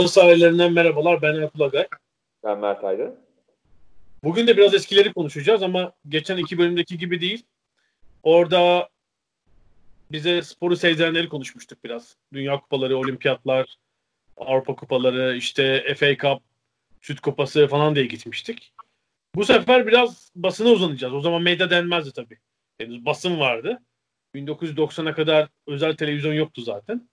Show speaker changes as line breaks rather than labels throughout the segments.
Halı sahillerinden merhabalar. Ben Erkul Agay.
Ben Mert Aydın.
Bugün de biraz eskileri konuşacağız ama geçen iki bölümdeki gibi değil. Orada bize sporu sevdirenleri konuşmuştuk biraz. Dünya kupaları, olimpiyatlar, Avrupa kupaları, işte FA Cup, Süt Kupası falan diye gitmiştik. Bu sefer biraz basına uzanacağız. O zaman medya denmezdi tabii. Henüz basın vardı. 1990'a kadar özel televizyon yoktu zaten.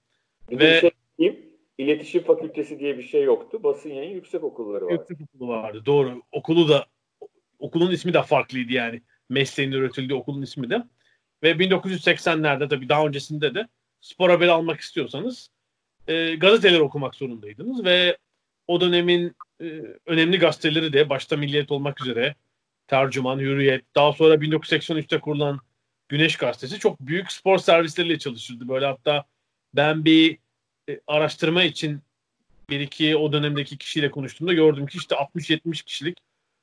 Ve-
diyeyim. İletişim Fakültesi diye bir şey yoktu. Basın yayın yüksek okulları vardı.
Yüksek okulu vardı. Doğru. Okulu da okulun ismi de farklıydı yani. Mesleğin üretildiği okulun ismi de. Ve 1980'lerde tabii daha öncesinde de spor haberi almak istiyorsanız e, gazeteleri okumak zorundaydınız ve o dönemin e, önemli gazeteleri de başta Milliyet olmak üzere Tercüman, Hürriyet, daha sonra 1983'te kurulan Güneş Gazetesi çok büyük spor servisleriyle çalışırdı. Böyle hatta ben bir e, araştırma için bir iki o dönemdeki kişiyle konuştuğumda gördüm ki işte 60-70 kişilik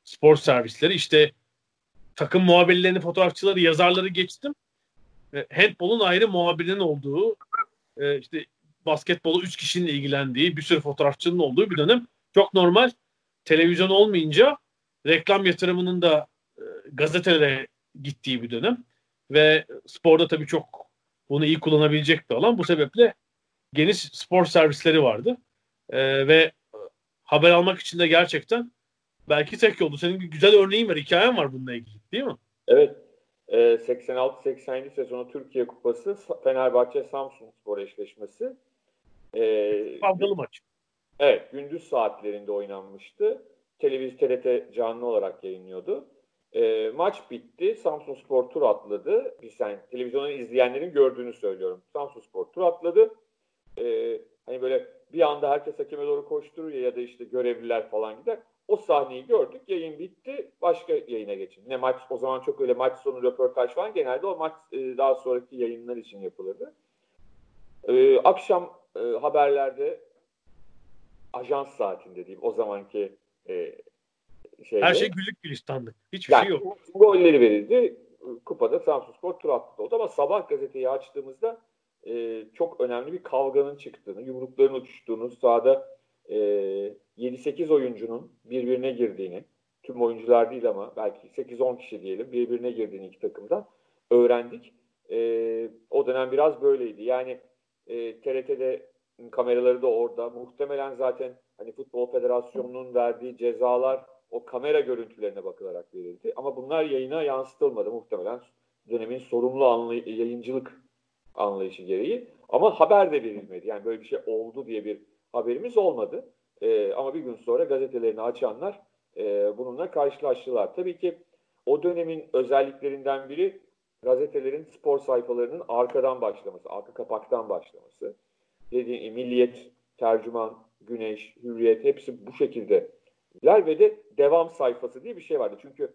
spor servisleri işte takım muhabirlerini, fotoğrafçıları, yazarları geçtim. E, handbolun ayrı muhabirinin olduğu e, işte basketbolu 3 kişinin ilgilendiği bir sürü fotoğrafçının olduğu bir dönem. Çok normal. Televizyon olmayınca reklam yatırımının da e, gazetelere gittiği bir dönem. Ve sporda tabii çok bunu iyi kullanabilecek bir alan. Bu sebeple geniş spor servisleri vardı. Ee, ve haber almak için de gerçekten belki tek yoldu. Senin bir güzel örneğin var, hikayen var bununla ilgili değil mi?
Evet. Ee, 86-87 sezonu Türkiye Kupası Fenerbahçe Samsun Spor eşleşmesi. Ee,
Kavgalı maç.
Evet, gündüz saatlerinde oynanmıştı. Televizyon TRT canlı olarak yayınlıyordu. Ee, maç bitti. Samsun Spor tur atladı. Bir sen televizyonu izleyenlerin gördüğünü söylüyorum. Samsun Spor tur atladı. Ee, hani böyle bir anda herkes hakeme doğru koşturuyor ya da işte görevliler falan gider. O sahneyi gördük. Yayın bitti. Başka yayına geçin. Ne maç o zaman çok öyle maç sonu röportaj falan genelde o maç e, daha sonraki yayınlar için yapılırdı. Ee, akşam e, haberlerde ajans saatinde diyeyim o zamanki e, şeyde.
Her şey güllük gülistanlık. Hiçbir
yani,
şey yok.
Golleri verildi. Kupada Samsunspor tur attı oldu ama sabah gazeteyi açtığımızda e, çok önemli bir kavganın çıktığını, yumrukların uçuştuğunu, sahada e, 7-8 oyuncunun birbirine girdiğini, tüm oyuncular değil ama belki 8-10 kişi diyelim birbirine girdiğini iki takımdan öğrendik. E, o dönem biraz böyleydi. Yani e, TRT'de kameraları da orada. Muhtemelen zaten hani Futbol Federasyonu'nun verdiği cezalar o kamera görüntülerine bakılarak verildi. Ama bunlar yayına yansıtılmadı muhtemelen dönemin sorumlu anlay- yayıncılık anlayışı gereği. Ama haber de verilmedi. Yani böyle bir şey oldu diye bir haberimiz olmadı. Ee, ama bir gün sonra gazetelerini açanlar e, bununla karşılaştılar. Tabii ki o dönemin özelliklerinden biri gazetelerin spor sayfalarının arkadan başlaması, arka kapaktan başlaması. Dediğim Milliyet, Tercüman, Güneş, Hürriyet hepsi bu şekilde ve de devam sayfası diye bir şey vardı. Çünkü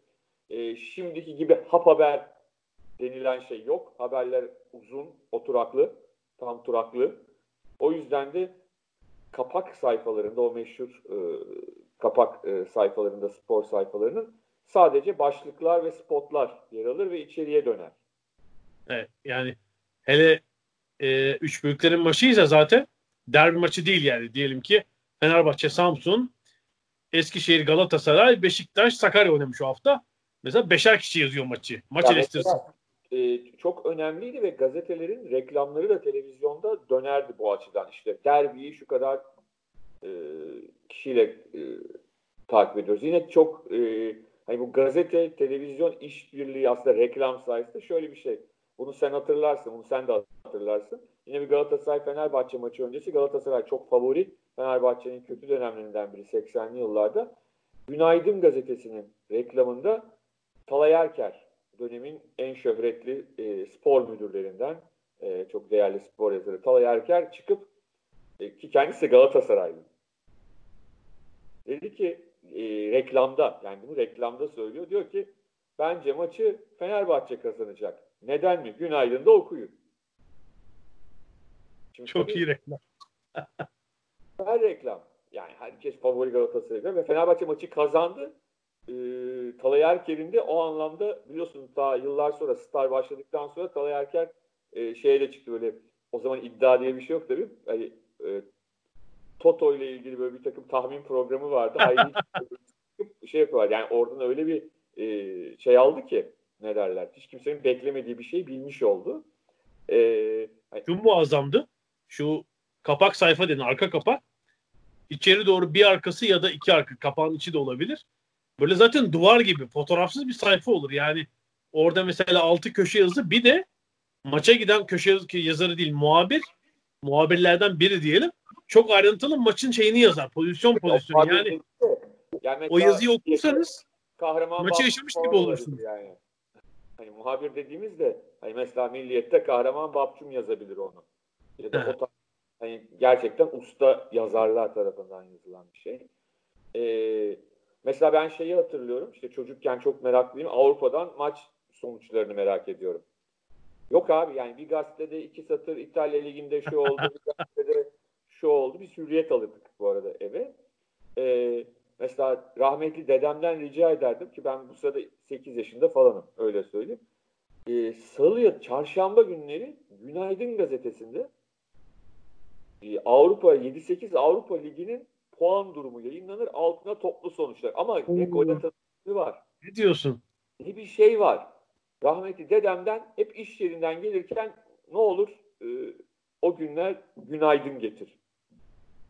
e, şimdiki gibi hap haber denilen şey yok. Haberler uzun, oturaklı, tam turaklı. O yüzden de kapak sayfalarında, o meşhur e, kapak e, sayfalarında, spor sayfalarının sadece başlıklar ve spotlar yer alır ve içeriye döner.
Evet, yani hele e, üç büyüklerin maçıysa zaten derbi maçı değil yani. Diyelim ki Fenerbahçe, Samsun, Eskişehir, Galatasaray, Beşiktaş, Sakarya oynamış o hafta. Mesela beşer kişi yazıyor maçı. Maç
Yani
eleştirisi.
mesela, e, çok önemliydi ve gazetelerin reklamları da televizyonda dönerdi bu açıdan. İşte derbiyi şu kadar e, kişiyle e, takip ediyoruz. Yine çok e, hani bu gazete, televizyon işbirliği aslında reklam sayesinde şöyle bir şey. Bunu sen hatırlarsın, bunu sen de hatırlarsın. Yine bir Galatasaray Fenerbahçe maçı öncesi Galatasaray çok favori. Fenerbahçe'nin kötü dönemlerinden biri 80'li yıllarda. Günaydın gazetesinin reklamında Talay Erker dönemin en şöhretli e, spor müdürlerinden e, çok değerli spor yazarı Talay Erker çıkıp e, ki kendisi Galatasaraylı. Dedi ki e, reklamda yani bunu reklamda söylüyor. Diyor ki bence maçı Fenerbahçe kazanacak. Neden mi? Günaydın'da okuyun.
Şimdi Çok iyi reklam.
her reklam. Yani herkes favori Galatasaray'da ve Fenerbahçe maçı kazandı. Ee, Talay Erker'in de o anlamda biliyorsunuz daha yıllar sonra Star başladıktan sonra Talay Erker e, şeye de çıktı böyle o zaman iddia diye bir şey yok tabii. Yani, e, Toto ile ilgili böyle bir takım tahmin programı vardı. Hayır şey yapıyorlar. Yani oradan öyle bir e, şey aldı ki ne derler. Hiç kimsenin beklemediği bir şey bilmiş oldu.
Ee, Şu muazzamdı. Şu kapak sayfa denen arka kapak. İçeri doğru bir arkası ya da iki arka kapağın içi de olabilir. Böyle zaten duvar gibi fotoğrafsız bir sayfa olur. Yani orada mesela altı köşe yazı bir de maça giden köşe yazarı değil muhabir muhabirlerden biri diyelim çok ayrıntılı maçın şeyini yazar. Pozisyon pozisyon yani, yani o yazıyı okursanız kahraman maçı yaşamış gibi olursunuz. Yani.
Hani muhabir dediğimiz de hani mesela Milliyet'te kahraman Babçum yazabilir onu. Ya da o hani gerçekten usta yazarlar tarafından yazılan bir şey. Ee, mesela ben şeyi hatırlıyorum. İşte çocukken çok meraklıyım. Avrupa'dan maç sonuçlarını merak ediyorum. Yok abi yani bir gazetede iki satır İtalya Ligi'nde şu oldu, bir gazetede şu oldu. Biz hürriyet alırdık bu arada eve. Ee, mesela rahmetli dedemden rica ederdim ki ben bu sırada 8 yaşında falanım öyle söyleyeyim. Ee, Salı ya çarşamba günleri Günaydın gazetesinde e, Avrupa 7-8 Avrupa Ligi'nin puan durumu yayınlanır. Altına toplu sonuçlar. Ama ne gol atası var.
Ne diyorsun?
Ne bir şey var. Rahmetli dedemden hep iş yerinden gelirken ne olur e, o günler günaydın getir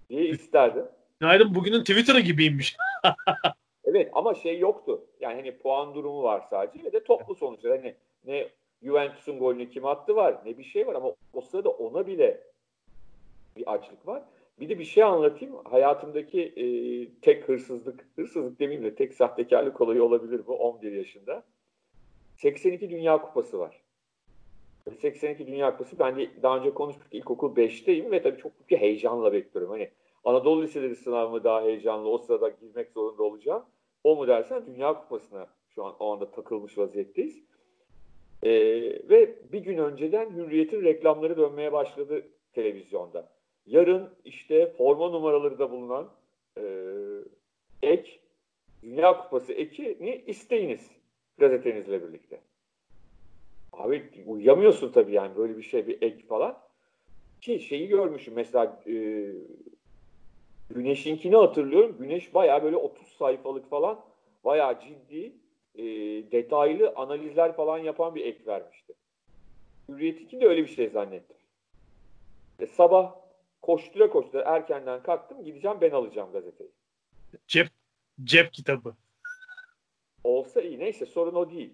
diye isterdi.
Günaydın bugünün Twitter'ı gibiymiş.
evet ama şey yoktu. Yani hani puan durumu var sadece ve de toplu sonuçlar. Hani ne Juventus'un golünü kim attı var ne bir şey var ama o sırada ona bile bir açlık var. Bir de bir şey anlatayım. Hayatımdaki e, tek hırsızlık, hırsızlık demeyeyim de tek sahtekarlık olayı olabilir bu 11 yaşında. 82 Dünya Kupası var. 82 Dünya Kupası ben de daha önce konuştuk ilkokul 5'teyim ve tabii çok büyük heyecanla bekliyorum. Hani Anadolu Liseleri sınavı daha heyecanlı o sırada girmek zorunda olacağım. O mu dersen Dünya Kupası'na şu an o anda takılmış vaziyetteyiz. Ee, ve bir gün önceden Hürriyet'in reklamları dönmeye başladı televizyonda. Yarın işte forma numaraları da bulunan e, ek Dünya Kupası ekini isteyiniz gazetenizle birlikte. Abi uyuyamıyorsun tabii yani böyle bir şey bir ek falan. Ki şeyi görmüşüm mesela e, Güneş'inkini hatırlıyorum. Güneş baya böyle 30 sayfalık falan baya ciddi e, detaylı analizler falan yapan bir ek vermişti. Hürriyet 2 de öyle bir şey zannettim. E, sabah koştura koştura erkenden kalktım gideceğim ben alacağım gazeteyi.
Cep cep kitabı.
Olsa iyi. Neyse sorun o değil.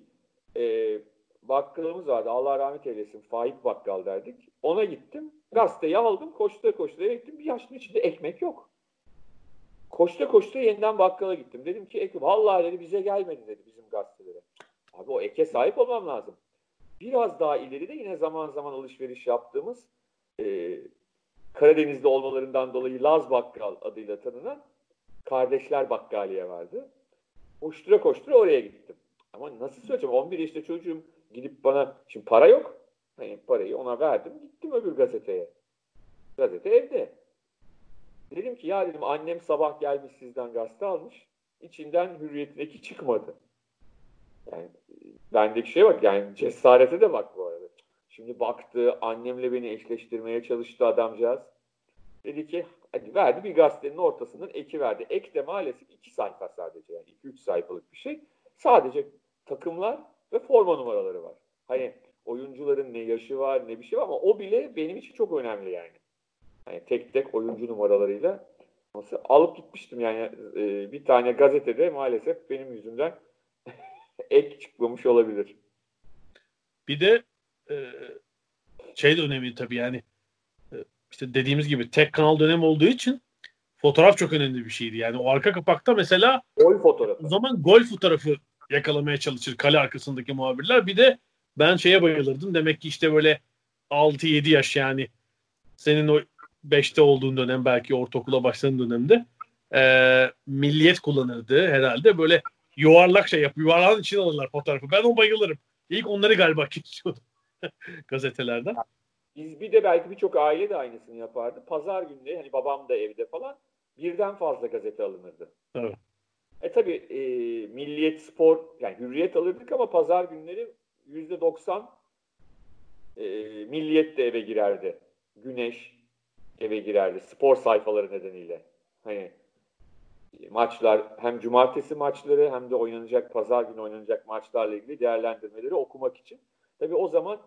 Ee, bakkalımız vardı. Allah rahmet eylesin. Faik bakkal derdik. Ona gittim. Gazeteyi aldım. Koştura koştura gittim. Bir yaşlı içinde ekmek yok. Koşta koşta yeniden bakkala gittim. Dedim ki vallahi dedi bize gelmedi dedi bizim gazetelere. Abi o eke sahip olmam lazım. Biraz daha ileride yine zaman zaman alışveriş yaptığımız e, Karadeniz'de olmalarından dolayı Laz Bakkal adıyla tanınan Kardeşler Bakkaliye vardı. Koştura koştura oraya gittim. Ama nasıl söyleyeceğim 11 yaşında çocuğum gidip bana şimdi para yok. Hani parayı ona verdim gittim öbür gazeteye. Gazete evde. Dedim ki ya dedim annem sabah gelmiş sizden gazete almış. İçinden hürriyetindeki çıkmadı. Yani bendeki şey bak yani cesarete de bak bu arada. Şimdi baktı annemle beni eşleştirmeye çalıştı adamcağız. Dedi ki hadi verdi bir gazetenin ortasından eki verdi. Ek de maalesef iki sayfa sadece yani iki üç sayfalık bir şey. Sadece takımlar ve forma numaraları var. Hani oyuncuların ne yaşı var ne bir şey var ama o bile benim için çok önemli yani. Yani tek tek oyuncu numaralarıyla nasıl alıp gitmiştim yani e, bir tane gazetede maalesef benim yüzümden ek çıkmamış olabilir.
Bir de e, şey de önemli tabii yani e, işte dediğimiz gibi tek kanal dönem olduğu için fotoğraf çok önemli bir şeydi. Yani o arka kapakta mesela
Gol fotoğrafı.
o zaman gol fotoğrafı yakalamaya çalışır kale arkasındaki muhabirler. Bir de ben şeye bayılırdım. Demek ki işte böyle 6-7 yaş yani senin o 5'te olduğun dönem belki ortaokula başladığın dönemde e, milliyet kullanırdı herhalde. Böyle yuvarlak şey yapıyor. Yuvarlağın içine alırlar fotoğrafı. Ben o bayılırım. İlk onları galiba kesiyordum gazetelerden.
Biz bir de belki birçok aile de aynısını yapardı. Pazar günleri hani babam da evde falan birden fazla gazete alınırdı.
Evet.
E tabi e, Milliyet Spor yani Hürriyet alırdık ama pazar günleri yüzde doksan e, Milliyet de eve girerdi. Güneş eve girerdi. Spor sayfaları nedeniyle. Hani e, maçlar hem cumartesi maçları hem de oynanacak pazar günü oynanacak maçlarla ilgili değerlendirmeleri okumak için. Tabii o zaman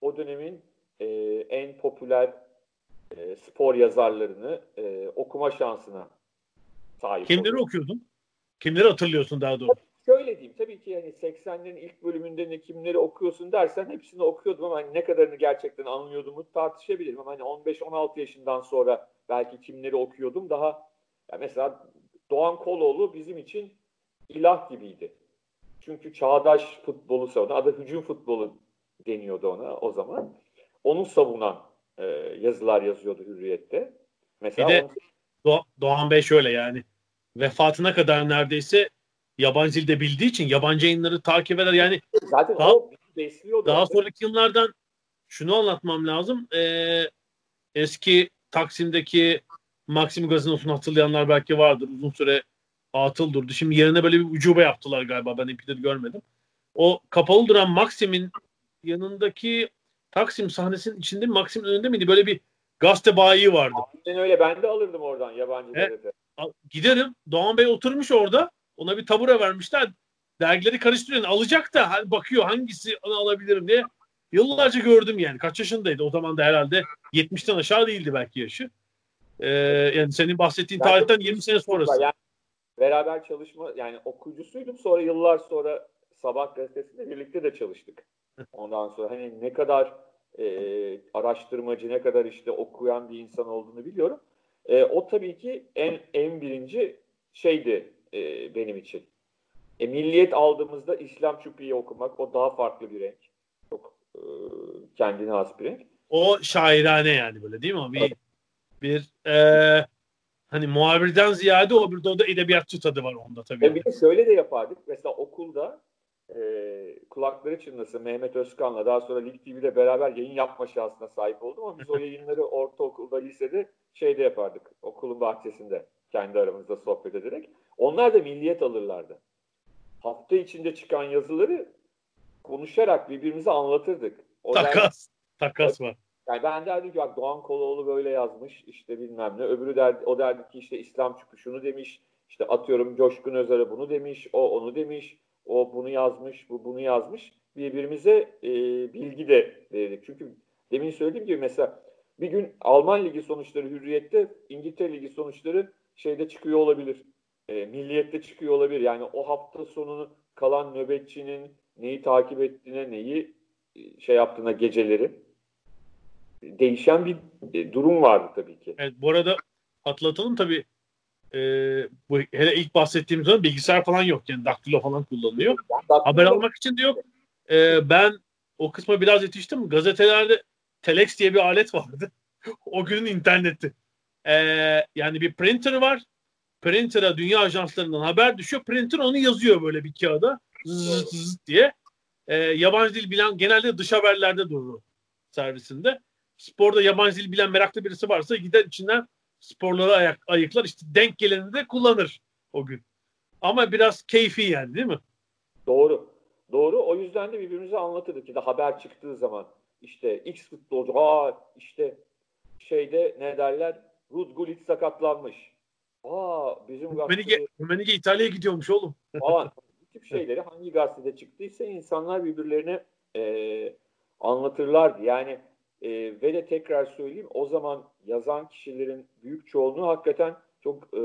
o dönemin e, en popüler e, spor yazarlarını e, okuma şansına sahip
Kimleri
olduk.
okuyordun? Kimleri hatırlıyorsun daha doğrusu?
Şöyle diyeyim tabii ki hani 80'lerin ilk bölümünde ne kimleri okuyorsun dersen hepsini okuyordum ama hani ne kadarını gerçekten anlıyordum tartışabilirim ama hani 15-16 yaşından sonra belki kimleri okuyordum daha ya mesela Doğan Koloğlu bizim için ilah gibiydi. Çünkü çağdaş futbolu savunan, adı hücum futbolu deniyordu ona o zaman. Onu savunan e, yazılar yazıyordu Hürriyet'te. Mesela
Bir de-
onu-
Do- Doğan Bey şöyle yani vefatına kadar neredeyse yabancı dilde bildiği için yabancı yayınları takip eder. Yani
zaten
daha-
o besliyordu.
daha sonraki yıllardan şunu anlatmam lazım. Ee, eski Taksim'deki Maxim Gazinosu'nu hatırlayanlar belki vardır. Uzun süre atıl durdu. Şimdi yerine böyle bir ucube yaptılar galiba. Ben epeydir görmedim. O kapalı duran Maxim'in yanındaki Taksim sahnesinin içinde mi, Maxim'in önünde miydi? Böyle bir gazete bayi vardı.
Aynen öyle ben de alırdım oradan yabancı
Evet.
gazete.
Al- Giderim. Doğan Bey oturmuş orada. Ona bir tabure vermişler. Dergileri karıştırıyor. Alacak da hani bakıyor hangisi onu alabilirim diye. Yıllarca gördüm yani. Kaç yaşındaydı? O zaman da herhalde 70'ten aşağı değildi belki yaşı. Ee, yani senin bahsettiğin
Ben
tarihten
çok-
20 sene sonrası.
Yani beraber çalışma yani okuyucusuydum. Sonra yıllar sonra Sabah gazetesinde birlikte de çalıştık. Ondan sonra hani ne kadar e, araştırmacı, ne kadar işte okuyan bir insan olduğunu biliyorum. E, o tabii ki en en birinci şeydi e, benim için. E, milliyet aldığımızda İslam Çupi'yi okumak o daha farklı bir renk. Çok e, kendine has bir renk.
O şairane yani böyle değil mi? O Bir, bir e, hani muhabirden ziyade o bir de o da edebiyatçı tadı var onda tabii.
Ve bir de şöyle de yapardık. Mesela okulda e, kulakları çınlasın Mehmet Özkan'la daha sonra Lig TV'de beraber yayın yapma şansına sahip oldum ama biz o yayınları ortaokulda, lisede şeyde yapardık. Okulun bahçesinde kendi aramızda sohbet ederek. Onlar da milliyet alırlardı. Hafta içinde çıkan yazıları konuşarak birbirimize anlatırdık. O
Takas. Takas var.
yani ben derdim ki bak Doğan Koloğlu böyle yazmış işte bilmem ne. Öbürü der, o derdi ki işte İslam şunu demiş. İşte atıyorum Coşkun Özer'e bunu demiş. O onu demiş. O bunu yazmış. Bu bunu yazmış. Birbirimize e, bilgi de verirdik. Çünkü demin söylediğim gibi mesela bir gün Alman Ligi sonuçları Hürriyet'te İngiltere Ligi sonuçları şeyde çıkıyor olabilir. E, milliyette çıkıyor olabilir. Yani o hafta sonunu kalan nöbetçinin neyi takip ettiğine, neyi e, şey yaptığına geceleri değişen bir e, durum vardı tabii ki.
Evet, bu arada hatırlatalım tabii e, bu hele ilk bahsettiğimiz zaman bilgisayar falan yok yani daktilo falan kullanılıyor. Haber almak için de yok. E, ben o kısma biraz yetiştim. Gazetelerde telex diye bir alet vardı. o günün interneti. E, yani bir printer var. Printer'a dünya ajanslarından haber düşüyor. Printer onu yazıyor böyle bir kağıda. Zıt zıt diye. E, yabancı dil bilen genelde dış haberlerde durur servisinde. Sporda yabancı dil bilen meraklı birisi varsa gider içinden sporları ayak, ayıklar. İşte denk geleni de kullanır o gün. Ama biraz keyfi yani değil mi?
Doğru. Doğru. O yüzden de birbirimize anlatırdık de haber çıktığı zaman işte X futbolcu aa işte şeyde ne derler Rud Gullit sakatlanmış. Aa bizim gazetede
Rumenige İtalya'ya gidiyormuş oğlum.
falan bu tip şeyleri hangi gazetede çıktıysa insanlar birbirlerine e, anlatırlardı. Yani e, ve de tekrar söyleyeyim o zaman yazan kişilerin büyük çoğunluğu hakikaten çok e,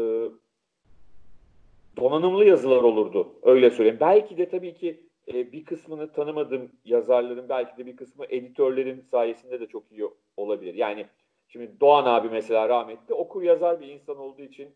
donanımlı yazılar olurdu. Öyle söyleyeyim. Belki de tabii ki e, bir kısmını tanımadığım yazarların belki de bir kısmı editörlerin sayesinde de çok iyi olabilir. Yani Şimdi Doğan abi mesela rahmetli okur yazar bir insan olduğu için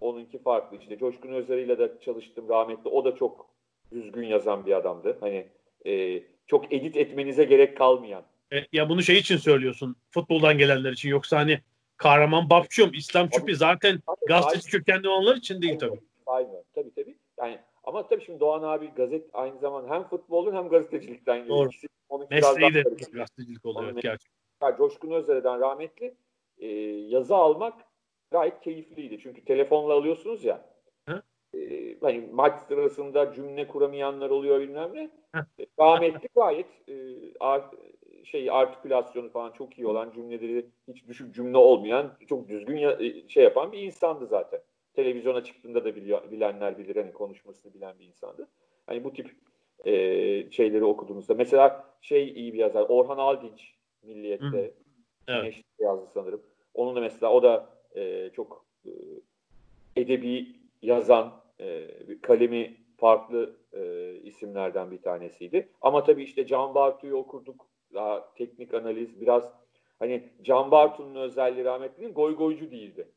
onunki farklı. İşte Coşkun Özer'iyle de çalıştım rahmetli. O da çok düzgün yazan bir adamdı. Hani e, çok edit etmenize gerek kalmayan.
E, ya bunu şey için söylüyorsun. Futboldan gelenler için. Yoksa hani Kahraman Babçum, İslam Çupi zaten tabii, gazeteci kökenli olanlar için değil tabii.
Aynen. Tabii tabii. Yani ama tabii şimdi Doğan abi gazet aynı zaman hem futbolun hem gazetecilikten geliyor.
Doğru. İkisi, Mesleği de gazetecilik oluyor evet, gerçekten.
Coşkun Özer'den rahmetli e, yazı almak gayet keyifliydi. Çünkü telefonla alıyorsunuz ya. Hı? E, hani maç sırasında cümle kuramayanlar oluyor bilmem ne. Hı. Rahmetli gayet e, şey artikülasyonu falan çok iyi olan cümleleri hiç düşük cümle olmayan çok düzgün ya, e, şey yapan bir insandı zaten. Televizyona çıktığında da biliyor, bilenler bilir hani konuşmasını bilen bir insandı. Hani bu tip e, şeyleri okuduğunuzda mesela şey iyi bir yazar Orhan Aldinç Milliyet'te evet. yazdı sanırım. Onun da mesela o da e, çok e, edebi yazan e, kalemi farklı e, isimlerden bir tanesiydi. Ama tabii işte Can Bartu'yu okurduk. Daha teknik analiz biraz hani Can Bartu'nun özelliği rahmetlinin goy goycu değildi.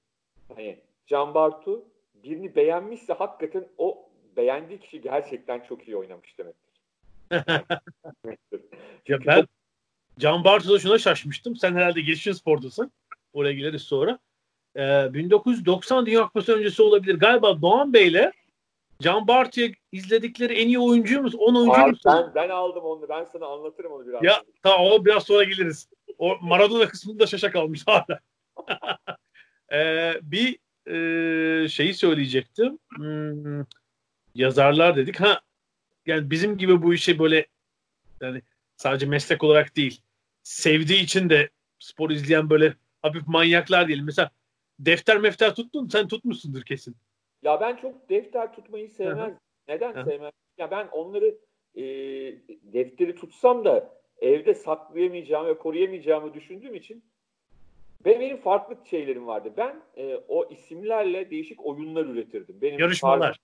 Hani Can Bartu birini beğenmişse hakikaten o beğendiği kişi gerçekten çok iyi oynamış demektir.
ya ben. Can Bartu'da şuna şaşmıştım. Sen herhalde gelişim spordasın. Oraya geliriz sonra. Ee, 1990 Dünya Kupası öncesi olabilir. Galiba Doğan Bey'le Can Bartu'ya izledikleri en iyi oyuncuyumuz. 10 oyuncuyumuz.
Ben, ben aldım onu. Ben sana anlatırım onu biraz.
Ya tamam o biraz sonra geliriz. O Maradona kısmında şaşa kalmış hala. ee, bir e, şeyi söyleyecektim. Hmm, yazarlar dedik. Ha yani bizim gibi bu işe böyle yani sadece meslek olarak değil sevdiği için de spor izleyen böyle hafif manyaklar diyelim. Mesela defter mefter tuttun sen tutmuşsundur kesin.
Ya ben çok defter tutmayı sevmez. Neden sevmez? Ya ben onları e, defteri tutsam da evde saklayamayacağımı ve koruyamayacağımı düşündüğüm için benim, benim farklı şeylerim vardı. Ben e, o isimlerle değişik oyunlar üretirdim. Benim
yarışmalar. Farklı,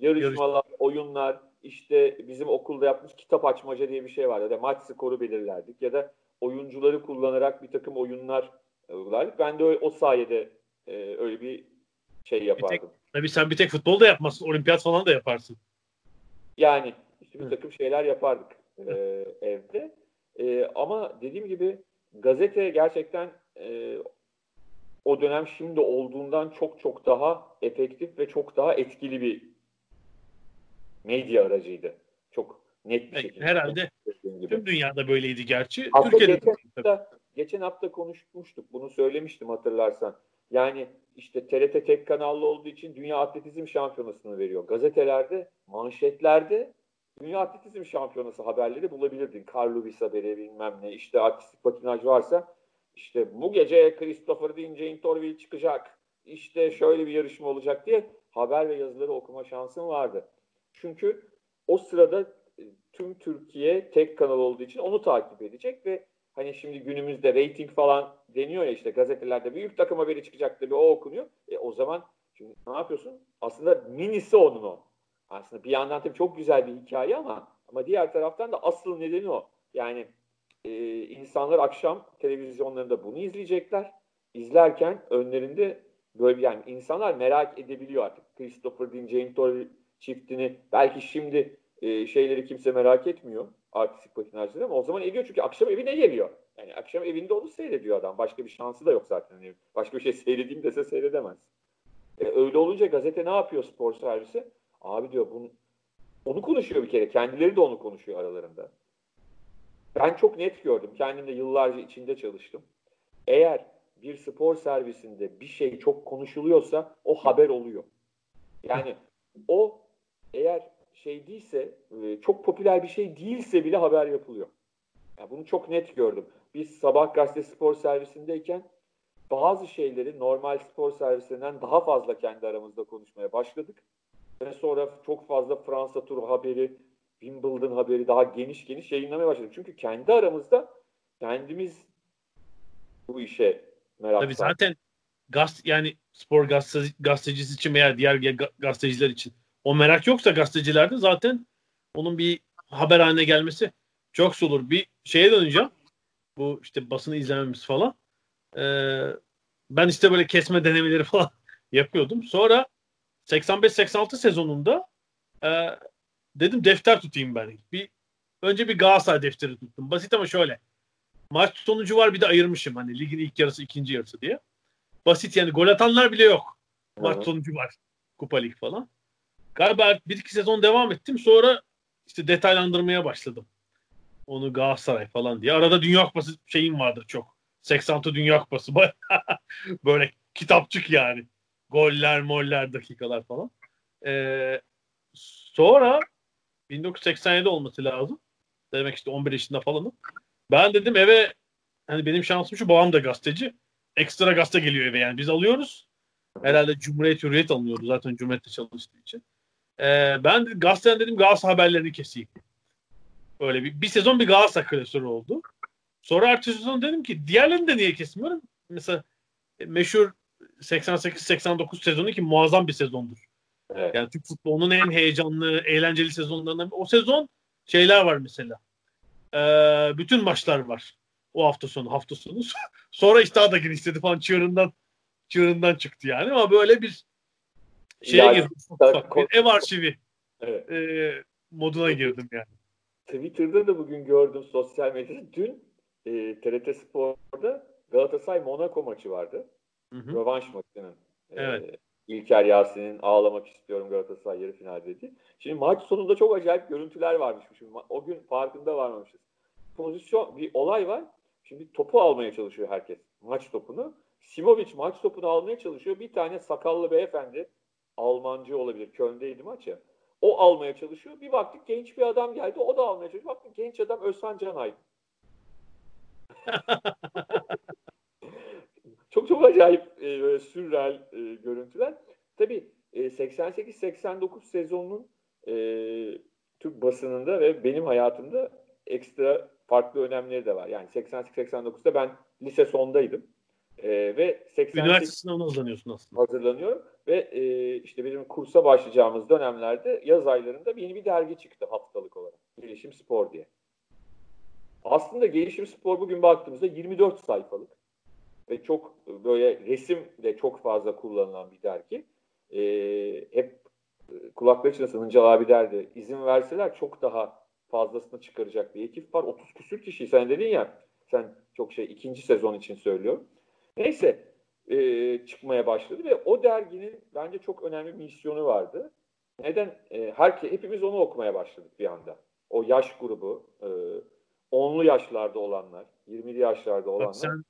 yarışmalar, Yarış. oyunlar. İşte bizim okulda yapmış kitap açmaca diye bir şey vardı. Ya da maç skoru belirlerdik ya da oyuncuları kullanarak bir takım oyunlar uygulardık. Ben de o sayede e, öyle bir şey yapardım. Bir tek,
tabii sen bir tek futbol da yapmazsın. Olimpiyat falan da yaparsın.
Yani işte bir takım şeyler yapardık e, evde. E, ama dediğim gibi gazete gerçekten e, o dönem şimdi olduğundan çok çok daha efektif ve çok daha etkili bir medya aracıydı. Çok net bir şekilde.
Herhalde tüm dünyada böyleydi gerçi.
Aslında Türkiye'de geçen hafta, geçen hafta konuşmuştuk. Bunu söylemiştim hatırlarsan. Yani işte TRT tek kanallı olduğu için Dünya Atletizm Şampiyonası'nı veriyor. Gazetelerde, manşetlerde Dünya Atletizm Şampiyonası haberleri bulabilirdin. Carl Lewis haberi bilmem ne. İşte artistik patinaj varsa işte bu gece Christopher Dean Jane çıkacak. İşte şöyle bir yarışma olacak diye haber ve yazıları okuma şansın vardı. Çünkü o sırada e, tüm Türkiye tek kanal olduğu için onu takip edecek ve hani şimdi günümüzde rating falan deniyor ya işte gazetelerde büyük takım haberi çıkacak diye o okunuyor. E o zaman şimdi ne yapıyorsun? Aslında minisi onun o. Aslında bir yandan tabii çok güzel bir hikaye ama ama diğer taraftan da asıl nedeni o. Yani e, insanlar akşam televizyonlarında bunu izleyecekler. İzlerken önlerinde böyle yani insanlar merak edebiliyor artık. Christopher Dean, Jane Torrey çiftini belki şimdi e, şeyleri kimse merak etmiyor artistik patinajları ama o zaman ediyor çünkü akşam evine geliyor. Yani akşam evinde onu seyrediyor adam. Başka bir şansı da yok zaten. Yani başka bir şey seyredeyim dese seyredemez. E, öyle olunca gazete ne yapıyor spor servisi? Abi diyor bunu onu konuşuyor bir kere. Kendileri de onu konuşuyor aralarında. Ben çok net gördüm. Kendim de yıllarca içinde çalıştım. Eğer bir spor servisinde bir şey çok konuşuluyorsa o haber oluyor. Yani o eğer şey değilse, e, çok popüler bir şey değilse bile haber yapılıyor. Yani bunu çok net gördüm. Biz sabah gazete spor servisindeyken bazı şeyleri normal spor servisinden daha fazla kendi aramızda konuşmaya başladık. Ve sonra çok fazla Fransa turu haberi, Wimbledon haberi daha geniş geniş yayınlamaya başladık. Çünkü kendi aramızda kendimiz bu işe merak
Tabii zaten gaz yani spor gazete, gazetecisi için veya diğer gazeteciler için o merak yoksa gazetecilerde zaten onun bir haber haline gelmesi çok zor olur. Bir şeye döneceğim. Bu işte basını izlememiz falan. Ee, ben işte böyle kesme denemeleri falan yapıyordum. Sonra 85-86 sezonunda e, dedim defter tutayım ben. Bir önce bir Galatasaray defteri tuttum. Basit ama şöyle. Maç sonucu var bir de ayırmışım hani ligin ilk yarısı ikinci yarısı diye. Basit yani gol atanlar bile yok. Maç sonucu var. Kupa Lig falan. Galiba bir iki sezon devam ettim. Sonra işte detaylandırmaya başladım. Onu Galatasaray falan diye. Arada Dünya Kupası şeyim vardır çok. 86 Dünya Kupası. Böyle kitapçık yani. Goller, moller, dakikalar falan. Ee, sonra 1987 olması lazım. Demek işte 11 yaşında falanım. Ben dedim eve hani benim şansım şu babam da gazeteci. Ekstra gazete geliyor eve yani. Biz alıyoruz. Herhalde Cumhuriyet Hürriyet alınıyordu zaten Cumhuriyet'te çalıştığı için. Ee, ben de, gazeteden dedim Galatasaray haberlerini keseyim. Öyle bir, bir sezon bir Galatasaray klasörü oldu. Sonra ertesi sezon dedim ki diğerlerini de niye kesmiyorum? Mesela e, meşhur 88-89 sezonu ki muazzam bir sezondur. Evet. Yani Türk futbolunun en heyecanlı, eğlenceli sezonlarından O sezon şeyler var mesela. Ee, bütün maçlar var. O hafta sonu, hafta sonu. Sonra işte daha da genişledi falan çığırından çığırından çıktı yani ama böyle bir şeye yani, girdim. Ufak, bir ev arşivi evet. e, moduna girdim yani.
Twitter'da da bugün gördüm sosyal medyada. Dün e, TRT Spor'da Galatasaray Monaco maçı vardı. Hı hı. Rövanş maçının. E, evet. İlker Yasin'in ağlamak istiyorum Galatasaray yarı final dedi. Şimdi maç sonunda çok acayip görüntüler varmış. Şimdi o gün farkında varmamışız. Pozisyon bir olay var. Şimdi topu almaya çalışıyor herkes. Maç topunu. Simovic maç topunu almaya çalışıyor. Bir tane sakallı beyefendi Almancı olabilir. Köln'deydi maç ya. O almaya çalışıyor. Bir baktık genç bir adam geldi. O da almaya çalışıyor. Baktık genç adam Özhan Canay. çok çok acayip e, böyle sürreal e, görüntüler. Tabii e, 88-89 sezonunun e, Türk basınında ve benim hayatımda ekstra farklı önemleri de var. Yani 88-89'da ben lise sondaydım. E, ve 88,
Üniversite sınavına hazırlanıyorsun aslında.
Hazırlanıyorum ve e, işte bizim kursa başlayacağımız dönemlerde yaz aylarında yeni bir dergi çıktı haftalık olarak. Gelişim Spor diye. Aslında Gelişim Spor bugün baktığımızda 24 sayfalık ve çok böyle resim de çok fazla kullanılan bir dergi. E, hep e, kulakları çınlasın Hıncal abi derdi. İzin verseler çok daha fazlasını çıkaracak bir ekip var. 30 küsür kişi sen dedin ya sen çok şey ikinci sezon için söylüyorum. Neyse e, çıkmaya başladı ve o derginin bence çok önemli bir misyonu vardı. Neden? E, her, hepimiz onu okumaya başladık bir anda. O yaş grubu, e, onlu yaşlarda olanlar, 20'li yaşlarda olanlar.
Sen,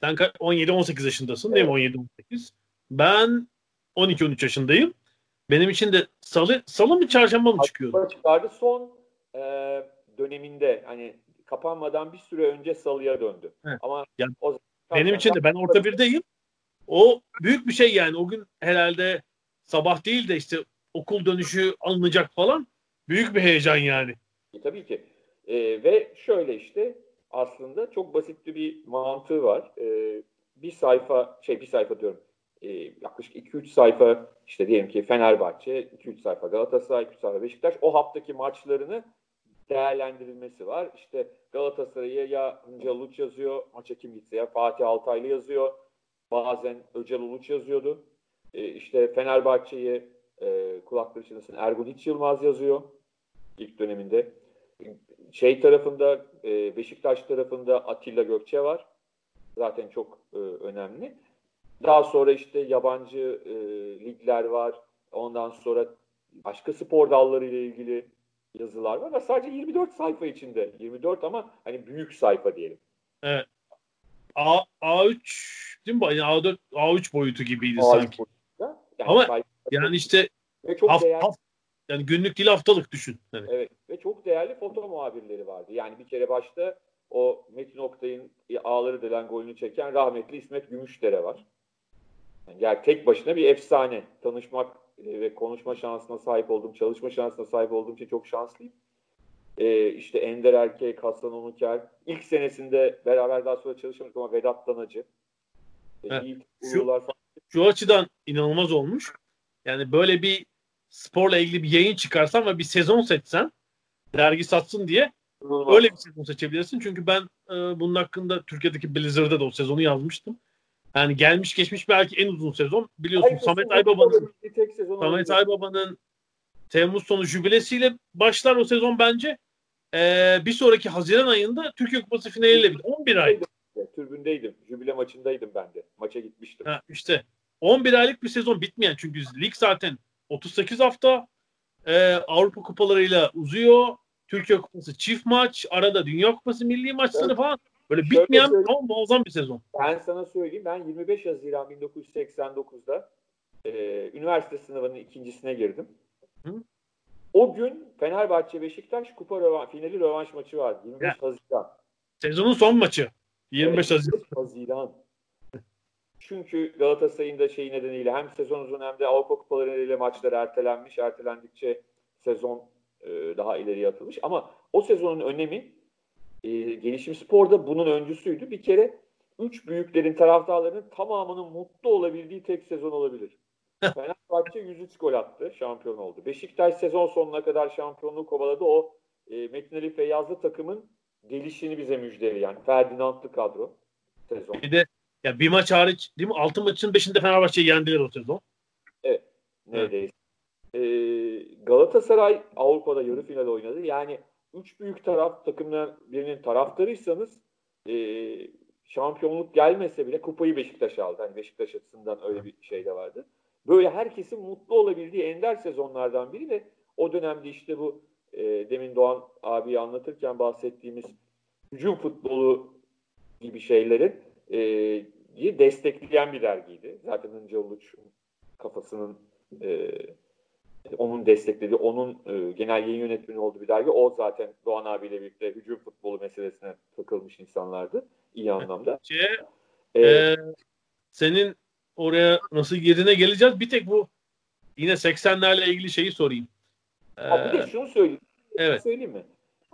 sen 17-18 yaşındasın evet. değil mi? 17-18. Ben 12-13 yaşındayım. Benim için de salı, salı mı çarşamba mı çıkıyordu?
Çıkardı. Son e, döneminde hani kapanmadan bir süre önce salıya döndü.
Evet. Ama yani, o benim için de ben orta birdeyim. O büyük bir şey yani. O gün herhalde sabah değil de işte okul dönüşü alınacak falan. Büyük bir heyecan yani.
E, tabii ki. E, ve şöyle işte aslında çok basit bir mantığı var. E, bir sayfa şey bir sayfa diyorum. E, yaklaşık 2-3 sayfa işte diyelim ki Fenerbahçe, 2-3 sayfa Galatasaray, 2 sayfa Beşiktaş o haftaki maçlarını değerlendirilmesi var. İşte Galatasaray'a ya Hıncal Uluç yazıyor, maça kim gitse ya Fatih Altaylı yazıyor. Bazen Öcal Uluç yazıyordu. E, işte Fenerbahçe'yi e, kulakları çınlasın Ergun İç Yılmaz yazıyor ilk döneminde. Şey tarafında e, Beşiktaş tarafında Atilla Gökçe var. Zaten çok e, önemli. Daha sonra işte yabancı e, ligler var. Ondan sonra başka spor dalları ile ilgili yazılar var. Ama sadece 24 sayfa içinde. 24 ama hani büyük sayfa diyelim.
Evet. A, A3 değil mi? Yani A4, A3 boyutu gibiydi A3 sanki. Yani ama yani işte ve çok haft, değerli, haft, yani günlük değil haftalık düşün.
Evet. evet. Ve çok değerli foto muhabirleri vardı. Yani bir kere başta o Metin Oktay'ın ağları delen golünü çeken rahmetli İsmet Gümüşdere var. Yani tek başına bir efsane. Tanışmak e, ve konuşma şansına sahip olduğum, çalışma şansına sahip olduğum için çok şanslıyım. Ee, işte Ender Erkek, Hasan Onuker. ilk senesinde beraber daha sonra çalışmadık ama Vedat Danacı.
Evet. Şu, şu açıdan inanılmaz olmuş. Yani böyle bir sporla ilgili bir yayın çıkarsan ve bir sezon seçsen dergi satsın diye. Öyle bir sezon seçebilirsin. Çünkü ben e, bunun hakkında Türkiye'deki Blizzard'da da o sezonu yazmıştım. Yani gelmiş geçmiş belki en uzun sezon. Biliyorsun Aynı Samet Aybaba'nın Samet Aybaba'nın Temmuz sonu jübilesiyle başlar o sezon bence. Ee, bir sonraki Haziran ayında Türkiye Kupası finaliyle biter. 11 ay.
Türbündeydim. Jübile maçındaydım ben de. Maça gitmiştim.
Ha, işte 11 aylık bir sezon bitmeyen çünkü lig zaten 38 hafta e, Avrupa kupalarıyla uzuyor. Türkiye Kupası çift maç, arada Dünya Kupası milli maçları evet. falan. Böyle Şöyle bitmeyen ama muazzam bir sezon.
Ben sana söyleyeyim. Ben 25 Haziran 1989'da e, üniversite sınavının ikincisine girdim. Hı? O gün Fenerbahçe Beşiktaş kupa rövan, finali rövanş maçı vardı. 25 ya. Haziran.
Sezonun son maçı. 25 evet,
Haziran. Haziran. Çünkü Galatasaray'ın da şeyi nedeniyle hem sezon uzun hem de Avrupa kupaları nedeniyle maçlar ertelenmiş. Ertelendikçe sezon e, daha ileriye atılmış. Ama o sezonun önemi e, gelişim sporda bunun öncüsüydü. Bir kere üç büyüklerin taraftarlarının tamamının mutlu olabildiği tek sezon olabilir. Fenerbahçe 103 gol attı. Şampiyon oldu. Beşiktaş sezon sonuna kadar şampiyonluğu kovaladı. O e, Metin Ali Feyyazlı takımın gelişini bize müjdeli. Yani Ferdinandlı kadro sezon.
Bir de ya bir maç hariç değil mi? Altı maçın beşinde Fenerbahçe'yi yendiler o sezon.
Evet. Neredeyse. Evet. Ee, Galatasaray Avrupa'da yarı final oynadı. Yani üç büyük taraf takımların birinin taraftarıysanız e, şampiyonluk gelmese bile kupayı Beşiktaş aldı. Hani Beşiktaş açısından öyle bir şey de vardı. Böyle herkesin mutlu olabildiği ender sezonlardan biri ve o dönemde işte bu e, demin Doğan abi anlatırken bahsettiğimiz hücum futbolu gibi şeylerin e, destekleyen bir dergiydi. Zaten Hınca Uluç kafasının e, onun desteklediği, onun e, genel yayın yönetmeni olduğu bir dergi. O zaten Doğan abiyle birlikte hücum futbolu meselesine takılmış insanlardı. iyi anlamda.
Şey, ee, e, senin oraya nasıl girdiğine geleceğiz. Bir tek bu yine 80'lerle ilgili şeyi sorayım.
Ee, ha, bir de şunu söyleyeyim. Evet. Söyleyeyim mi?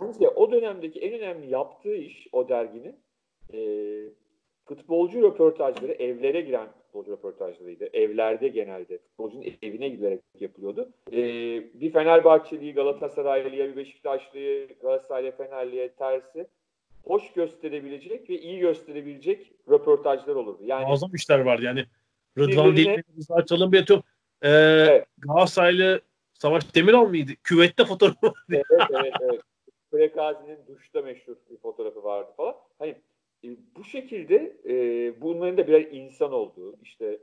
Bence o dönemdeki en önemli yaptığı iş o derginin e, futbolcu röportajları evlere giren futbolcu röportajlarıydı. Evlerde genelde futbolcunun evine giderek yapılıyordu. Ee, bir Fenerbahçeli'yi Galatasaraylı'ya, bir Beşiktaşlı'yı Galatasaraylı Fenerli'ye tersi hoş gösterebilecek ve iyi gösterebilecek röportajlar olurdu.
Yani Muazzam işler vardı yani. Rıdvan değil açalım bir atıyorum. Ee, evet. Galatasaraylı Savaş Demiral mıydı? Küvette fotoğrafı vardı.
evet evet evet. Prekazi'nin duşta meşhur bir fotoğrafı vardı falan. Hani bu şekilde e, bunların da birer insan olduğu, işte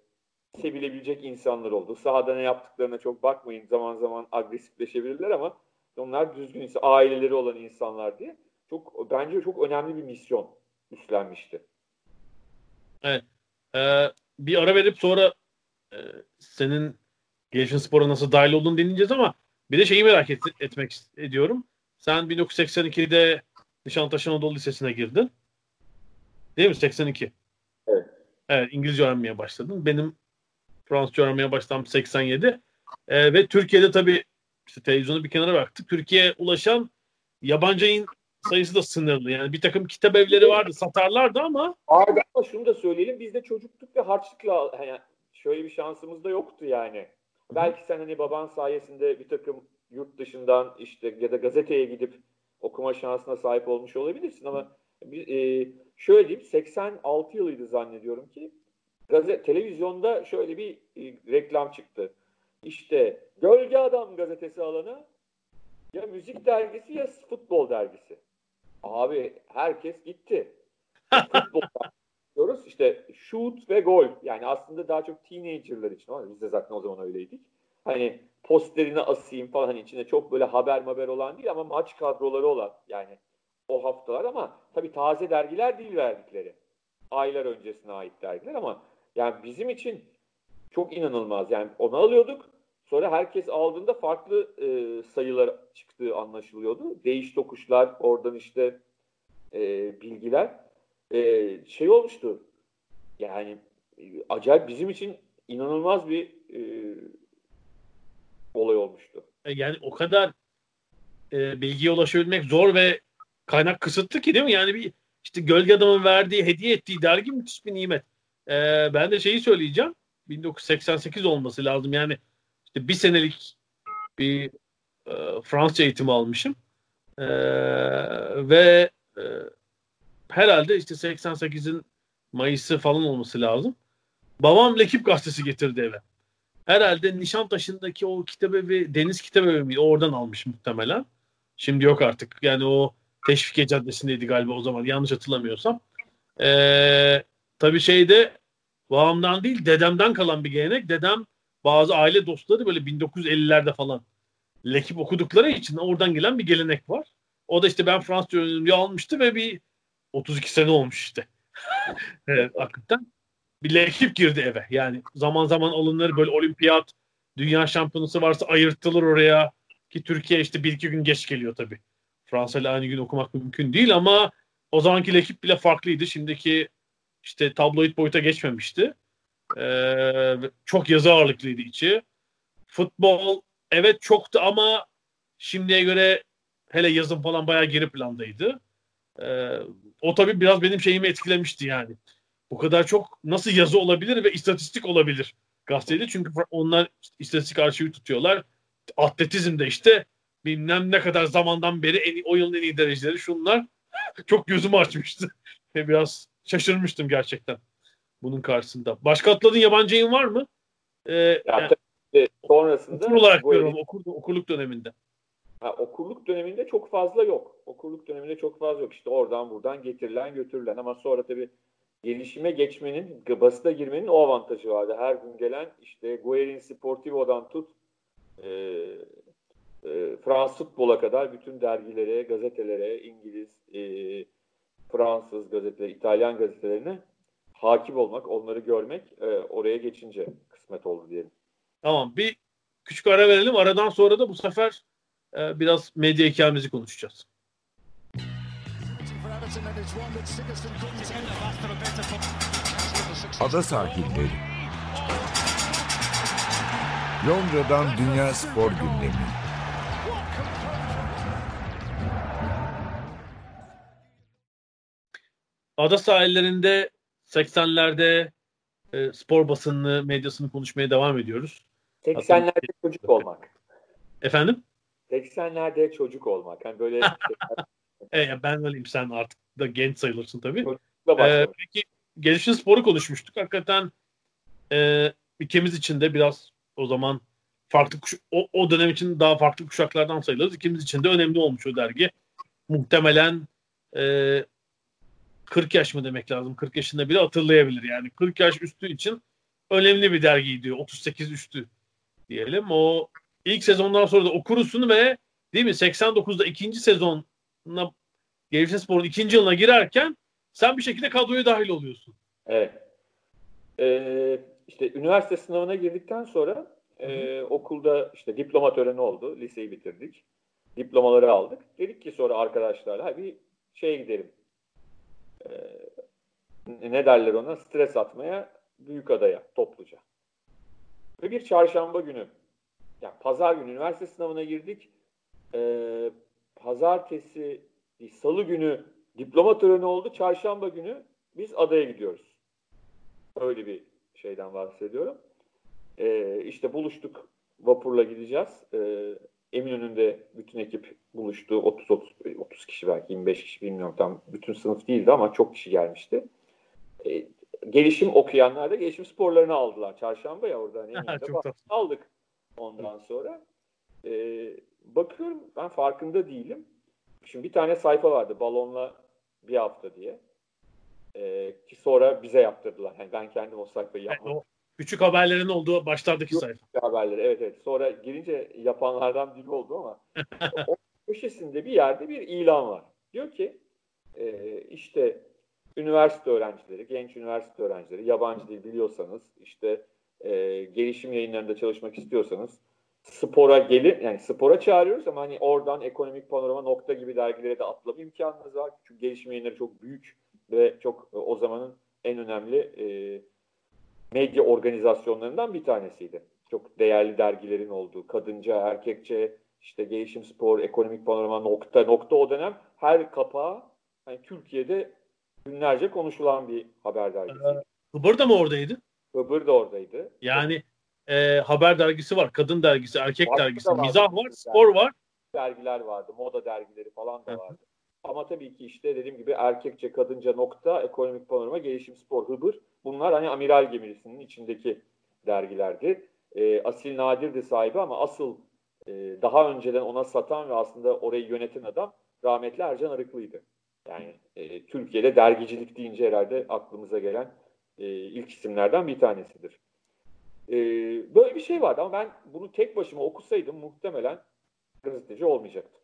sevilebilecek insanlar olduğu. Sahada ne yaptıklarına çok bakmayın. Zaman zaman agresifleşebilirler ama onlar düzgün insan, aileleri olan insanlar diye. Çok bence çok önemli bir misyon üstlenmişti.
Evet. Ee, bir ara verip sonra e, senin Gelişim Spor'a nasıl dahil olduğunu dinleyeceğiz ama bir de şeyi merak et, etmek ediyorum. Sen 1982'de Nişantaşı Anadolu Lisesi'ne girdin. Değil mi? 82.
Evet.
Evet İngilizce öğrenmeye başladın. Benim Fransızca öğrenmeye başladım 87. Ee, ve Türkiye'de tabii işte televizyonu bir kenara bıraktık. Türkiye'ye ulaşan yabancı yayın sayısı da sınırlı. Yani bir takım kitap evleri vardı, satarlardı ama.
Abi ama şunu da söyleyelim. Biz de çocukluk ve harçlıkla yani şöyle bir şansımız da yoktu yani. Belki sen hani baban sayesinde bir takım yurt dışından işte ya da gazeteye gidip okuma şansına sahip olmuş olabilirsin ama e, şöyle diyeyim 86 yılıydı zannediyorum ki gazete, televizyonda şöyle bir e, reklam çıktı. İşte Gölge Adam gazetesi alanı ya müzik dergisi ya futbol dergisi. Abi herkes gitti. futbol diyoruz. İşte shoot ve gol. Yani aslında daha çok teenagerlar için ama biz de zaten o zaman öyleydik. Hani posterini asayım falan hani içinde çok böyle haber haber olan değil ama maç kadroları olan yani o haftalar ama tabii taze dergiler değil verdikleri. Aylar öncesine ait dergiler ama yani bizim için çok inanılmaz. Yani onu alıyorduk. Sonra herkes aldığında farklı e, sayılar çıktığı anlaşılıyordu. Değiş tokuşlar, oradan işte e, bilgiler. E, şey olmuştu. Yani e, acayip bizim için inanılmaz bir e, olay olmuştu.
E, yani o kadar e, bilgiye ulaşabilmek zor ve kaynak kısıtlı ki değil mi? Yani bir işte gölge adamın verdiği, hediye ettiği dergi müthiş bir nimet. E, ben de şeyi söyleyeceğim. 1988 olması lazım. Yani işte bir senelik bir e, Fransızca eğitimi almışım. Ee, ve e, herhalde işte 88'in Mayıs'ı falan olması lazım. Babam Lekip gazetesi getirdi eve. Herhalde Nişantaşı'ndaki o kitabevi, Deniz Kitabevi miydi? Oradan almış muhtemelen. Şimdi yok artık. Yani o Teşvikiye Caddesi'ndeydi galiba o zaman. Yanlış hatırlamıyorsam. Ee, tabii şeyde babamdan değil dedemden kalan bir gelenek. Dedem bazı aile dostları böyle 1950'lerde falan lekip okudukları için oradan gelen bir gelenek var. O da işte ben Fransızca öğrenimli almıştı ve bir 32 sene olmuş işte. evet, hakikaten. Bir lekip girdi eve. Yani zaman zaman alınır böyle olimpiyat, dünya şampiyonası varsa ayırtılır oraya. Ki Türkiye işte bir iki gün geç geliyor tabii. Fransa ile aynı gün okumak mümkün değil ama o zamanki lekip bile farklıydı. Şimdiki işte tabloid boyuta geçmemişti. Ee, çok yazı ağırlıklıydı içi. Futbol evet çoktu ama şimdiye göre hele yazın falan bayağı geri plandaydı. Ee, o tabii biraz benim şeyimi etkilemişti yani. Bu kadar çok nasıl yazı olabilir ve istatistik olabilir gazetede. Çünkü onlar istatistik arşivi tutuyorlar. Atletizmde işte bilmem ne kadar zamandan beri en, o yılın en iyi dereceleri şunlar. çok gözümü açmıştı. Ve biraz şaşırmıştım gerçekten bunun karşısında. Başka atladığın yabancı yayın var mı?
Ee, ya, yani, sonrasında
okur olarak diyorum okur, okurluk döneminde.
Ha, okurluk döneminde çok fazla yok. Okurluk döneminde çok fazla yok. İşte oradan buradan getirilen götürülen ama sonra tabii gelişime geçmenin, basita girmenin o avantajı vardı. Her gün gelen işte Guerin Sportivo'dan tut e, e, Fransız futbola kadar bütün dergilere, gazetelere, İngiliz, e, Fransız gazeteleri, İtalyan gazetelerine hakim olmak, onları görmek e, oraya geçince kısmet oldu diyelim.
Tamam bir küçük ara verelim. Aradan sonra da bu sefer e, biraz medya hikayemizi konuşacağız.
Ada sahilleri Londra'dan Dünya Spor Gündemi
Ada sahillerinde 80'lerde e, spor basını, medyasını konuşmaya devam ediyoruz.
80'lerde çocuk olmak.
Efendim?
80'lerde çocuk olmak. Yani böyle
e, ben öyleyim sen artık da genç sayılırsın tabii. Ee, peki gelişim sporu konuşmuştuk. Hakikaten e, ikimiz için de biraz o zaman farklı kuş- o, o dönem için daha farklı kuşaklardan sayılırız. İkimiz için de önemli olmuş o dergi. Muhtemelen e, 40 yaş mı demek lazım? 40 yaşında bile hatırlayabilir yani. 40 yaş üstü için önemli bir dergiydi. 38 üstü diyelim. O ilk sezondan sonra da okurusun ve değil mi 89'da ikinci sezonuna Gelişim Spor'un ikinci yılına girerken sen bir şekilde kadroya dahil oluyorsun.
Evet. Ee, işte üniversite sınavına girdikten sonra e, okulda işte diploma töreni oldu. Liseyi bitirdik. Diplomaları aldık. Dedik ki sonra arkadaşlarla bir şeye gidelim e, ne derler ona stres atmaya büyük adaya topluca. Ve bir çarşamba günü yani pazar günü üniversite sınavına girdik. E, pazartesi salı günü diploma töreni oldu. Çarşamba günü biz adaya gidiyoruz. Öyle bir şeyden bahsediyorum. E, işte buluştuk vapurla gideceğiz. E, Eminönü'nde bütün ekip buluştu. 30 30 30 kişi belki 25 kişi bilmiyorum tam bütün sınıf değildi ama çok kişi gelmişti. E, gelişim okuyanlar da gelişim sporlarını aldılar. Çarşamba ya orada hani aldık ondan sonra. E, bakıyorum ben farkında değilim. Şimdi bir tane sayfa vardı balonla bir hafta diye. E, ki sonra bize yaptırdılar. Yani ben kendim o sayfayı yapmadım.
Küçük haberlerin olduğu başlardaki Yok, sayfa.
haberleri evet evet. Sonra girince yapanlardan biri oldu ama o köşesinde bir yerde bir ilan var. Diyor ki e, işte üniversite öğrencileri, genç üniversite öğrencileri, yabancı dil biliyorsanız, işte e, gelişim yayınlarında çalışmak istiyorsanız spora gelin, yani spora çağırıyoruz ama hani oradan ekonomik panorama nokta gibi dergilere de atlama imkanınız var. Çünkü gelişim yayınları çok büyük ve çok o zamanın en önemli e, medya organizasyonlarından bir tanesiydi. Çok değerli dergilerin olduğu, kadınca, erkekçe, işte gelişim spor, ekonomik panorama, nokta, nokta o dönem her kapağı yani Türkiye'de günlerce konuşulan bir haber dergisiydi.
Hıbır da mı oradaydı?
Hıbır da oradaydı.
Yani e, haber dergisi var, kadın dergisi, erkek Farklı dergisi, mizah var, spor var.
dergiler vardı. Moda dergileri falan da vardı. Ama tabii ki işte dediğim gibi erkekçe, kadınca nokta, ekonomik panorama, gelişim spor, hıbır. Bunlar hani amiral gemisinin içindeki dergilerdi. E, Asil Nadir'di sahibi ama asıl e, daha önceden ona satan ve aslında orayı yöneten adam rahmetli Ercan Arıklı'ydı. Yani e, Türkiye'de dergicilik deyince herhalde aklımıza gelen e, ilk isimlerden bir tanesidir. E, böyle bir şey vardı ama ben bunu tek başıma okusaydım muhtemelen gazeteci olmayacaktım.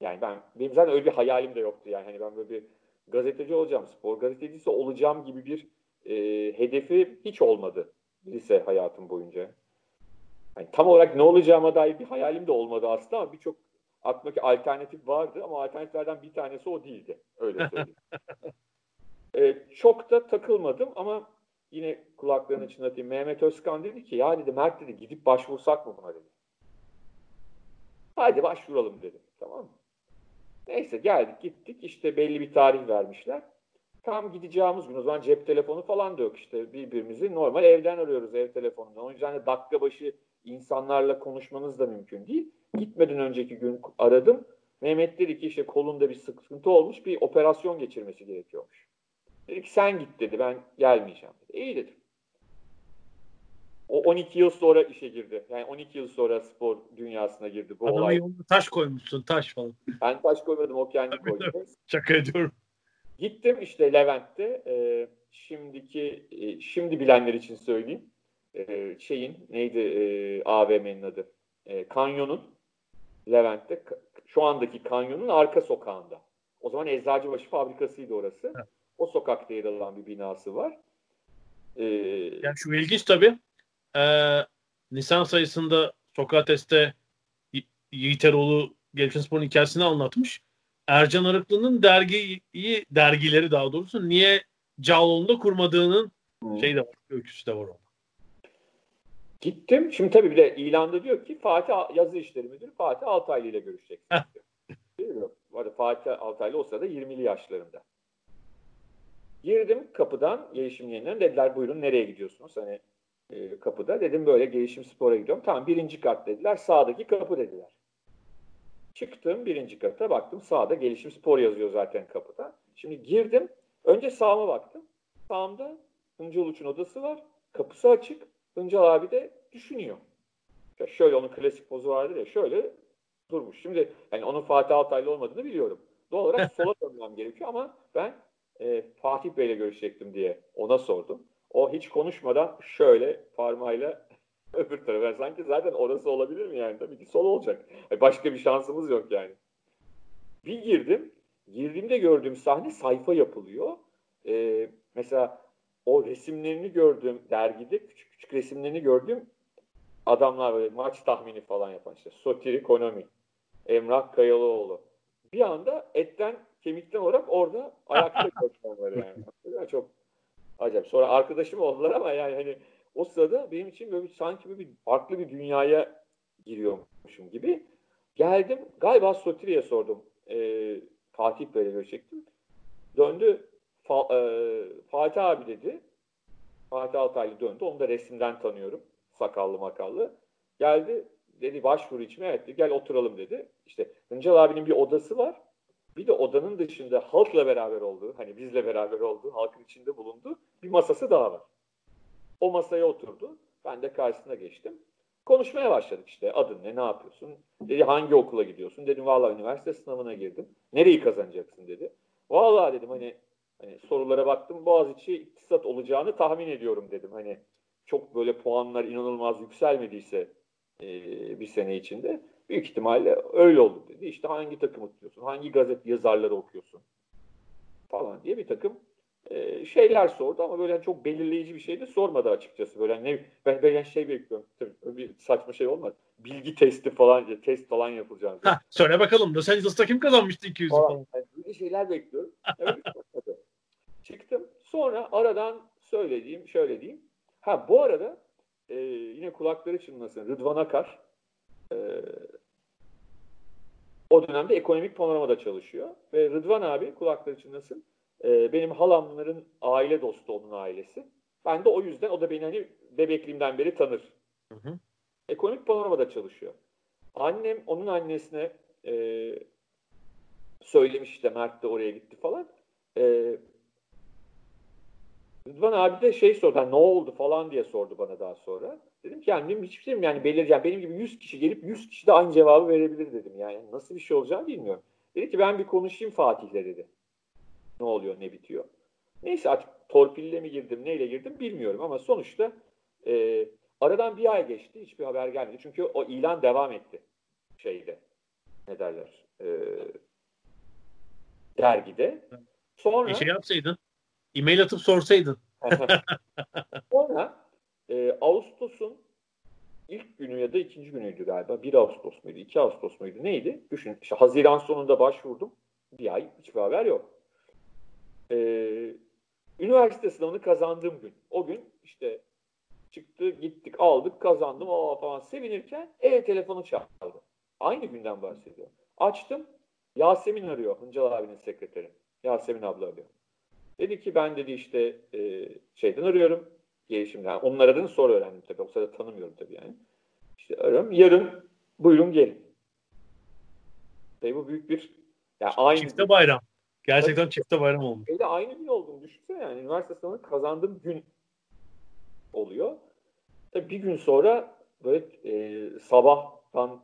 Yani ben benim zaten öyle bir hayalim de yoktu yani hani ben böyle bir gazeteci olacağım, spor gazetecisi olacağım gibi bir e, hedefi hiç olmadı lise hayatım boyunca. Yani tam olarak ne olacağıma dair bir hayalim de olmadı aslında ama birçok aklımdaki alternatif vardı ama alternatiflerden bir tanesi o değildi. Öyle söyleyeyim. e, çok da takılmadım ama yine kulaklarını çınlatayım. Mehmet Özkan dedi ki ya dedi Mert dedi gidip başvursak mı buna dedi. Hadi başvuralım dedim. Tamam mı? Neyse geldik gittik işte belli bir tarih vermişler. Tam gideceğimiz gün o zaman cep telefonu falan da yok işte birbirimizi normal evden arıyoruz ev telefonundan. O yüzden de dakika başı insanlarla konuşmanız da mümkün değil. Gitmeden önceki gün aradım. Mehmet dedi ki işte kolunda bir sıkıntı olmuş bir operasyon geçirmesi gerekiyormuş. Dedi ki sen git dedi ben gelmeyeceğim dedi. İyi dedim. O 12 yıl sonra işe girdi. Yani 12 yıl sonra spor dünyasına girdi. Bu
Adama
olay.
yoluna taş koymuşsun taş falan.
Ben taş koymadım o kendi koydu.
Şaka ediyorum.
Gittim işte Levent'te. E, şimdiki e, şimdi bilenler için söyleyeyim. E, şeyin neydi e, AVM'nin adı? E, Kanyon'un Levent'te şu andaki Kanyon'un arka sokağında. O zaman Eczacıbaşı fabrikasıydı orası.
Evet.
O sokakta yer alan bir binası var. E,
Yani şu ilginç tabii. Ee, Nisan sayısında Sokrates'te Yiğit Eroğlu Gelişim Spor'un hikayesini anlatmış. Ercan Arıklı'nın dergiyi, dergileri daha doğrusu niye Cağaloğlu'nda kurmadığının şey de var, öyküsü de var orada.
Gittim. Şimdi tabii bir de ilanda diyor ki Fatih Yazı İşleri Müdürü Fatih Altaylı ile görüşeceksin. Diyor. Değil mi? Bu arada Fatih Altaylı o sırada 20'li yaşlarında. Girdim kapıdan gelişim yayınlarına dediler buyurun nereye gidiyorsunuz? Hani e, kapıda dedim böyle gelişim spora gidiyorum. Tamam birinci kat dediler sağdaki kapı dediler. Çıktım birinci kata baktım sağda gelişim spor yazıyor zaten kapıda. Şimdi girdim önce sağıma baktım. Sağımda Hıncal Uç'un odası var. Kapısı açık. Hıncal abi de düşünüyor. Ya şöyle onun klasik pozu vardır ya şöyle durmuş. Şimdi hani onun Fatih Altaylı olmadığını biliyorum. Doğal olarak sola dönmem gerekiyor ama ben e, Fatih Bey'le görüşecektim diye ona sordum. O hiç konuşmadan şöyle parmağıyla öbür tarafa. Sanki zaten orası olabilir mi yani? Tabii ki sol olacak. Başka bir şansımız yok yani. Bir girdim. Girdiğimde gördüğüm sahne sayfa yapılıyor. Ee, mesela o resimlerini gördüğüm dergide küçük küçük resimlerini gördüğüm adamlar böyle maç tahmini falan yapan işte Sotiri Konomi, Emrah Kayalıoğlu. Bir anda etten kemikten olarak orada ayakta gördüm onları. Yani Çok acayip. Sonra arkadaşım oldular ama yani hani o sırada benim için böyle sanki böyle bir farklı bir dünyaya giriyormuşum gibi. Geldim galiba Sotiri'ye sordum. Ee, Fatih Bey'le görüşecektim. Döndü Fa- e, Fatih abi dedi. Fatih Altaylı döndü. Onu da resimden tanıyorum. Sakallı makallı. Geldi dedi başvuru için evet dedi, gel oturalım dedi. İşte Hıncal abinin bir odası var. Bir de odanın dışında halkla beraber olduğu, hani bizle beraber olduğu, halkın içinde bulunduğu bir masası daha var. O masaya oturdu. Ben de karşısına geçtim. Konuşmaya başladık işte. Adın ne, ne yapıyorsun? Dedi hangi okula gidiyorsun? Dedim vallahi üniversite sınavına girdim. Nereyi kazanacaksın dedi. Vallahi dedim hani, hani sorulara baktım. Boğaziçi iktisat olacağını tahmin ediyorum dedim. Hani çok böyle puanlar inanılmaz yükselmediyse e, bir sene içinde büyük ihtimalle öyle oldu dedi. İşte hangi takımı tutuyorsun? Hangi gazete yazarları okuyorsun? Falan diye bir takım e, şeyler sordu ama böyle çok belirleyici bir şey de sormadı açıkçası. Böyle ne ben ben şey bekliyorum. Tabii bir saçma şey olmaz. Bilgi testi falan test falan yapılacak.
Ha, söyle bakalım Los Angeles'ta kim kazanmıştı 200'ü
falan. Yani böyle şeyler bekliyorum. Şey. Çıktım. Sonra aradan söylediğim, şöyle diyeyim. Ha bu arada e, yine kulakları çınlasın. Rıdvan Akar e, o dönemde ekonomik panoramada çalışıyor. Ve Rıdvan abi kulakları çınlasın. E, benim halamların aile dostu onun ailesi. Ben de o yüzden o da beni hani bebekliğimden beri tanır.
Hı hı.
Ekonomik panoramada çalışıyor. Annem onun annesine e, söylemiş işte Mert de oraya gitti falan. E, Rıdvan abi de şey sordu. Hani ne oldu falan diye sordu bana daha sonra. Dedim ki yani benim hiçbir şeyim yani belirleyeceğim. Benim gibi 100 kişi gelip 100 kişi de aynı cevabı verebilir dedim. Yani nasıl bir şey olacağını bilmiyorum. Dedi ki ben bir konuşayım Fatih'le dedi. Ne oluyor ne bitiyor. Neyse artık torpille mi girdim neyle girdim bilmiyorum ama sonuçta e, aradan bir ay geçti hiçbir haber gelmedi. Çünkü o ilan devam etti şeyde ne derler e, dergide.
Sonra bir şey yapsaydın e-mail atıp sorsaydın.
Sonra e, Ağustos'un ilk günü ya da ikinci günüydü galiba. 1 Ağustos muydu? 2 Ağustos muydu? Neydi? Düşün. İşte Haziran sonunda başvurdum. Bir ay hiçbir haber yok. Ee, üniversite sınavını kazandığım gün. O gün işte çıktı, gittik, aldık, kazandım aa falan sevinirken e telefonu çaldı. Aynı günden bahsediyor. Açtım. Yasemin arıyor. Hıncal abinin sekreteri. Yasemin abla arıyor. Dedi ki ben dedi işte e, şeyden arıyorum. Gelişimden. Onun aradığını sonra öğrendim tabii. O sırada tanımıyorum tabii yani. İşte arıyorum. Yarın buyurun gelin. Tabii bu büyük bir
yani aynı çifte bayram. Gerçekten tabii, çifte bayram olmuş.
Öyle aynı gün olduğunu düşünsene yani. Üniversite sınavını kazandığım gün oluyor. Tabii bir gün sonra böyle e, sabahtan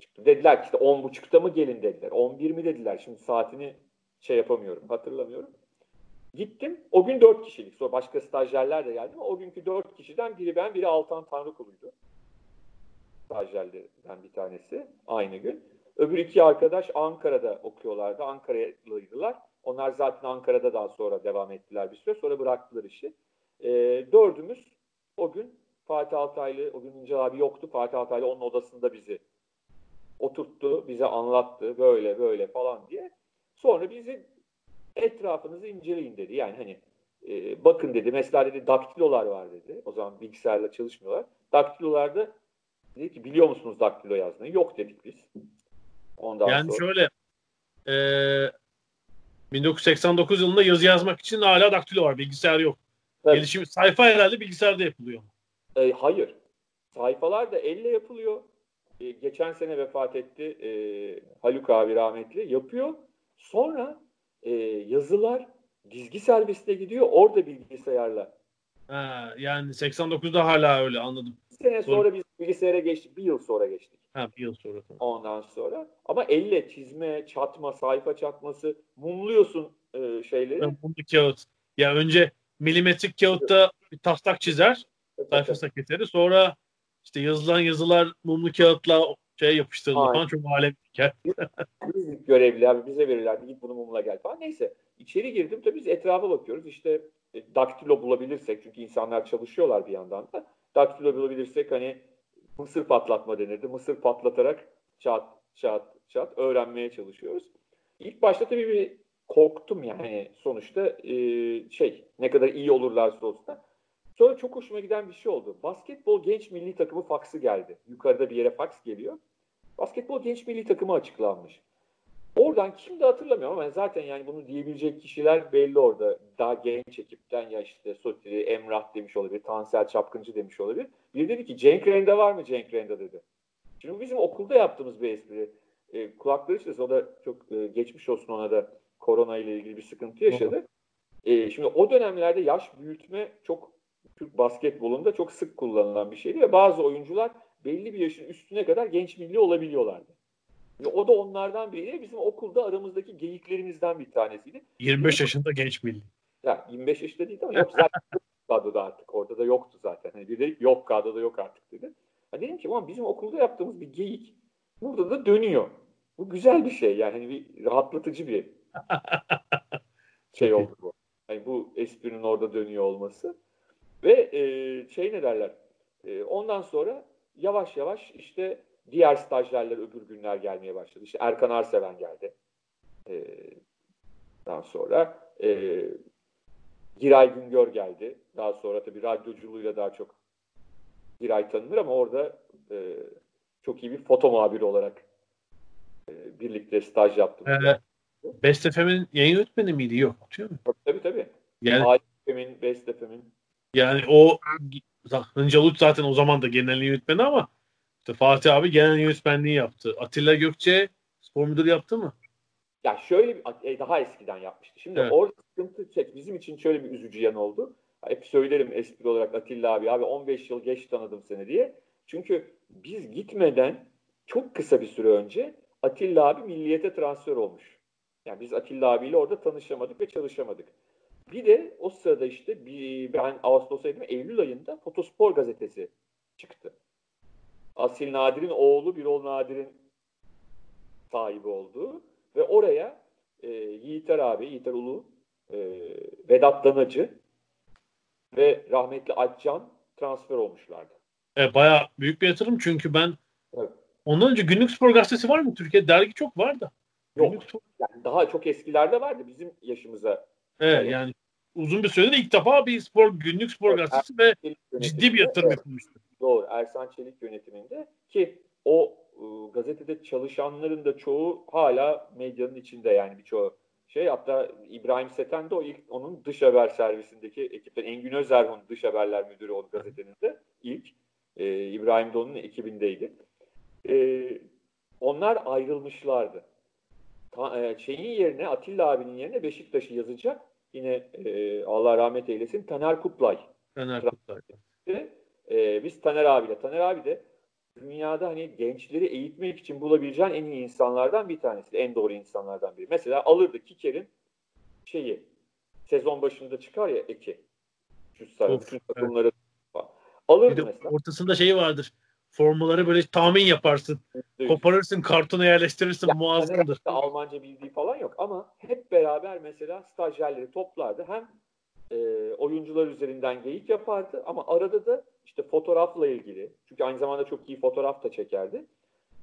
çıktı. Dediler ki işte 10.30'da mı gelin dediler. 11 mi dediler. Şimdi saatini şey yapamıyorum. Hatırlamıyorum. Gittim. O gün dört kişilik. Sonra başka stajyerler de geldi o günkü dört kişiden biri ben, biri Altan Tanrıkulu'ydu. Stajyerlerden bir tanesi. Aynı gün. Öbür iki arkadaş Ankara'da okuyorlardı. Ankaralıydılar. Onlar zaten Ankara'da daha sonra devam ettiler bir süre. Sonra bıraktılar işi. E, dördümüz o gün Fatih Altaylı, o gün İnce abi yoktu. Fatih Altaylı onun odasında bizi oturttu, bize anlattı böyle böyle falan diye. Sonra bizi etrafınızı inceleyin dedi. Yani hani e, bakın dedi. Mesela dedi daktilolar var dedi. O zaman bilgisayarla çalışmıyorlar. Daktilolarda dedi ki biliyor musunuz daktilo yazmayı? Yok dedik biz.
Ondan yani sonra... şöyle e, 1989 yılında yazı yazmak için hala daktilo var. Bilgisayar yok. Tabii. Gelişim sayfa herhalde bilgisayarda yapılıyor.
E, hayır. Sayfalar da elle yapılıyor. E, geçen sene vefat etti e, Haluk abi rahmetli. Yapıyor. Sonra e, yazılar dizgi servisine gidiyor. Orada bilgisayarla.
Ha, yani 89'da hala öyle anladım.
Bir sene sonra, sonra biz bilgisayara geçtik. Bir yıl sonra geçtik.
Ha, bir yıl sonra.
Ondan sonra. Ama elle çizme, çatma, sayfa çatması mumluyorsun e, şeyleri.
Mumlu kağıt. Ya önce milimetrik kağıtta bir taslak çizer. Evet, sayfa evet. keseri. Sonra işte yazılan yazılar mumlu kağıtla şey yapıştırılır falan çok alem diker.
biz görevli abi bize verirlerdi git bunu mumla gel falan. Neyse içeri girdim tabii biz etrafa bakıyoruz. İşte e, daktilo bulabilirsek çünkü insanlar çalışıyorlar bir yandan da. Daktilo bulabilirsek hani mısır patlatma denirdi. Mısır patlatarak çat çat çat öğrenmeye çalışıyoruz. İlk başta tabii bir korktum yani sonuçta e, şey ne kadar iyi olurlarsa olsun. Sonra çok hoşuma giden bir şey oldu. Basketbol genç milli takımı faksı geldi. Yukarıda bir yere faks geliyor. Basketbol genç milli takımı açıklanmış. Oradan kim de hatırlamıyorum ama zaten yani bunu diyebilecek kişiler belli orada. Daha genç ekipten ya işte Sotiri, Emrah demiş olabilir, Tansel Çapkıncı demiş olabilir. Bir dedi ki Cenk Renda var mı Cenk Renda dedi. Şimdi bizim okulda yaptığımız bir espri. E, kulakları işte o da çok e, geçmiş olsun ona da korona ile ilgili bir sıkıntı yaşadı. E, şimdi o dönemlerde yaş büyütme çok Türk basketbolunda çok sık kullanılan bir şeydi ve bazı oyuncular belli bir yaşın üstüne kadar genç milli olabiliyorlardı. O da onlardan biri. Bizim okulda aramızdaki geyiklerimizden bir tanesiydi.
25 yaşında genç milli.
Ya 25 yaşında değil ama zaten kadroda artık. Orada da yoktu zaten. Hani bir de yok kadroda yok artık dedi. Ha dedim ki ama bizim okulda yaptığımız bir geyik burada da dönüyor. Bu güzel bir şey yani hani bir rahatlatıcı bir şey oldu bu. Hani bu esprinin orada dönüyor olması. Ve e, şey ne derler? E, ondan sonra yavaş yavaş işte diğer stajyerler öbür günler gelmeye başladı. İşte Erkan Arseven geldi. E, daha sonra e, Giray Güngör geldi. Daha sonra tabii radyoculuğuyla daha çok Giray tanınır ama orada e, çok iyi bir foto muhabiri olarak e, birlikte staj yaptım.
Ee, Best FM'in yayın yönetmeni miydi? Yok. Değil mi?
Tabii tabii. Yani, Halit FM'in, Best FM'in
yani o Hıncalut zaten o zaman da genel yönetmeni ama İşte Fatih abi genel yönetmenliği yaptı. Atilla Gökçe spor müdürü yaptı mı?
Ya şöyle bir e, daha eskiden yapmıştı. Şimdi
Evet.
orada sıkıntı çek. Bizim için şöyle bir üzücü yan oldu. Hep söylerim espri olarak Atilla abi abi 15 yıl geç tanıdım seni diye. Çünkü biz gitmeden çok kısa bir süre önce Atilla abi milliyete transfer olmuş. Yani biz Atilla abiyle orada tanışamadık ve çalışamadık. Bir de o sırada işte bir, ben Ağustos'taydım Eylül ayında Fotospor gazetesi çıktı. Asil Nadir'in oğlu Birol Nadir'in sahibi olduğu ve oraya e, Yiğiter abi, Yiğiter Ulu, e, Vedat Danacı ve rahmetli Alpcan transfer olmuşlardı.
E, bayağı büyük bir yatırım çünkü ben
Evet.
ondan önce Günlük Spor Gazetesi var mı Türkiye? Dergi çok var da.
Yok,
Günlük Spor-
yani daha çok eskilerde vardı bizim yaşımıza.
Evet,
Evet.
yani uzun bir süredir ilk defa bir spor günlük spor
Evet,
gazetesi ve
Çelik
ciddi bir yatırım
evet,
yapılmıştı.
Doğru. Ersan Çelik yönetiminde ki o e, gazetede çalışanların da çoğu hala medyanın içinde yani birçoğu şey hatta İbrahim Seten de o ilk onun dış haber servisindeki ekipten Engin Özerhun dış haberler müdürü o gazetenin de ilk e, İbrahim de onun ekibindeydi. E, onlar ayrılmışlardı. Ta, e, şeyin yerine Atilla abinin yerine Beşiktaş'ı yazacak yine e, Allah rahmet eylesin Taner Kutlay
Fener Kutlar.
de, e, biz Taner abiyle. Taner abi de dünyada hani gençleri eğitmek için bulabileceğin en iyi insanlardan bir tanesi. En doğru insanlardan biri. Mesela alırdı Kiker'in şeyi sezon başında çıkar ya Eki. Şu sarı,
Of,
bütün takımları falan. Alırdı mesela.
ortasında şey vardır. Formuları böyle tahmin yaparsın. Koparırsın, kartona yerleştirirsin.
Ya,
muazzamdır.
Almanca bildiği falan yok ama hep beraber mesela stajyerleri toplardı. Hem e, oyuncular üzerinden geyik yapardı ama arada da işte fotoğrafla ilgili çünkü aynı zamanda çok iyi fotoğraf da çekerdi.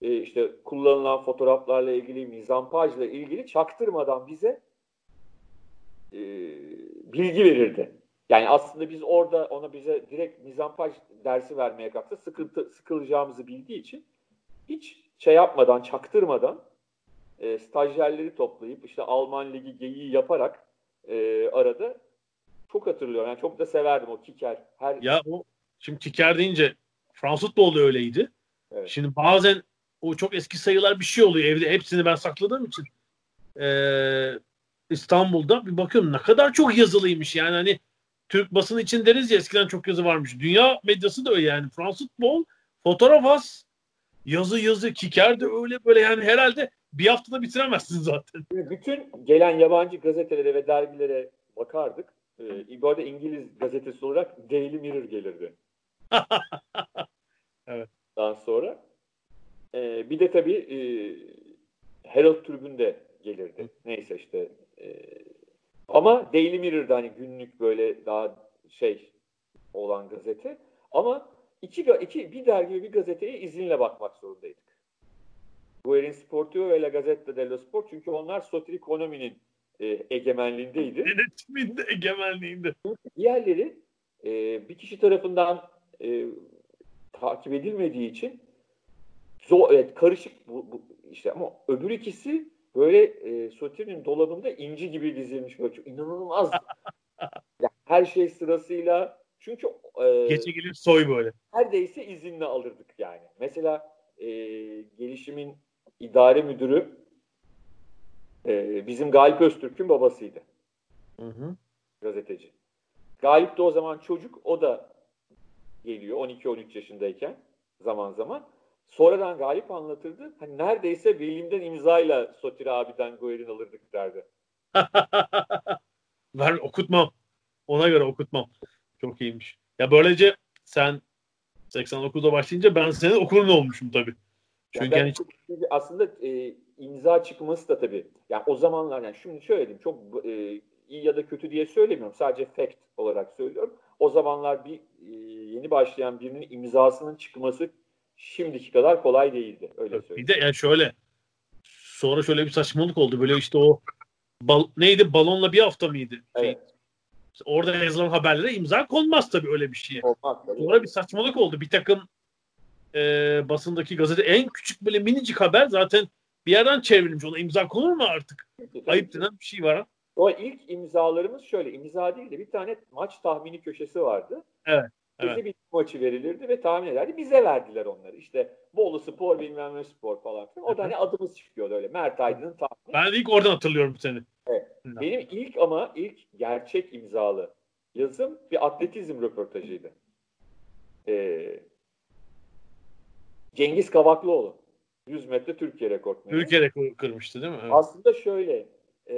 E, işte kullanılan fotoğraflarla ilgili mizampajla ilgili çaktırmadan bize e, bilgi verirdi. Yani aslında biz orada ona bize direkt mizampaj dersi vermeye kalksa sıkıntı sıkılacağımızı bildiği için hiç şey yapmadan, çaktırmadan e, stajyerleri toplayıp işte Alman Ligi geyiği yaparak e, arada çok hatırlıyorum. Yani çok da severdim o kiker. Her
Ya o şimdi Kiker deyince Fransız futbolu da öyleydi.
Evet.
Şimdi bazen o çok eski sayılar bir şey oluyor evde. Hepsini ben sakladığım için. Ee, İstanbul'da bir bakıyorum ne kadar çok yazılıymış. Yani hani Türk basını için deriz ya eskiden çok yazı varmış. Dünya medyası da öyle yani. Fransız futbol, fotoğraf az, yazı yazı, kiker de öyle böyle yani herhalde bir haftada bitiremezsin zaten.
bütün gelen yabancı gazetelere ve dergilere bakardık. E, bu arada İngiliz gazetesi olarak Daily Mirror gelirdi.
Evet.
Daha sonra. E, bir de tabii e, Herald Tribüne'de gelirdi. Neyse işte. E, ama Daily Mirror'da hani günlük böyle daha şey olan gazete. Ama iki, iki bir dergi ve bir gazeteye izinle bakmak zorundaydık. Guerin Sportivo ve La Gazzetta dello Sport çünkü onlar Sotrikonomi'nin e, egemenliğindeydi.
Yönetiminde, egemenliğinde.
Diğerleri e, bir kişi tarafından e, takip edilmediği için zor, evet, karışık bu, bu işte ama öbür ikisi böyle e, Sotir'in dolabında inci gibi dizilmiş böyle çok inanılmaz. Her şey sırasıyla çünkü e,
Gece gelip soy böyle.
neredeyse izinle alırdık yani. Mesela e, gelişimin idare müdürü e, bizim Galip Öztürk'ün babasıydı
Hı hı.
gazeteci. Galip de o zaman çocuk, o da geliyor 12-13 yaşındayken zaman zaman. Sonradan Galip anlatırdı. Hani neredeyse velimden imzayla Sotir abiden Guerin alırdık derdi.
ben okutmam. Ona göre okutmam. Çok iyiymiş. Ya böylece sen 89'da başlayınca ben senin okulun olmuşum tabii.
Yani
Çünkü
ben
hani
çok- çünkü aslında e, imza çıkması da tabii. Yani o zamanlar yani şimdi şöyle diyeyim çok e, iyi ya da kötü diye söylemiyorum. Sadece fact olarak söylüyorum. O zamanlar bir e, yeni başlayan birinin imzasının çıkması şimdiki kadar kolay değildi. Öyle söyleyeyim.
bir de yani şöyle sonra şöyle bir saçmalık oldu. Böyle işte o bal, neydi balonla bir hafta mıydı? Şey,
Evet.
orada yazılan haberlere imza konmaz tabii öyle bir şeye.
Olmaz tabii.
Sonra bir saçmalık oldu. Bir takım e, basındaki gazete en küçük böyle minicik haber zaten bir yerden çevrilmiş. Ona imza konur mu artık? Ayıp denen bir şey var. ha.
O ilk imzalarımız şöyle. imza değil de bir tane maç tahmini köşesi vardı.
Evet. Evet.
Bize bir maçı verilirdi ve tahmin ederdi. Bize verdiler onları. İşte Bolu Spor bilmem ne spor falan. O da hani adımız çıkıyordu öyle. Mert Aydın'ın tahmini.
Ben ilk oradan hatırlıyorum seni.
Evet. Benim ilk ama ilk gerçek imzalı yazım bir atletizm röportajıydı. Ee, Cengiz Kavaklıoğlu. 100 metre Türkiye rekortmeni.
Türkiye rekoru kırmıştı değil mi? Evet.
Aslında şöyle. E,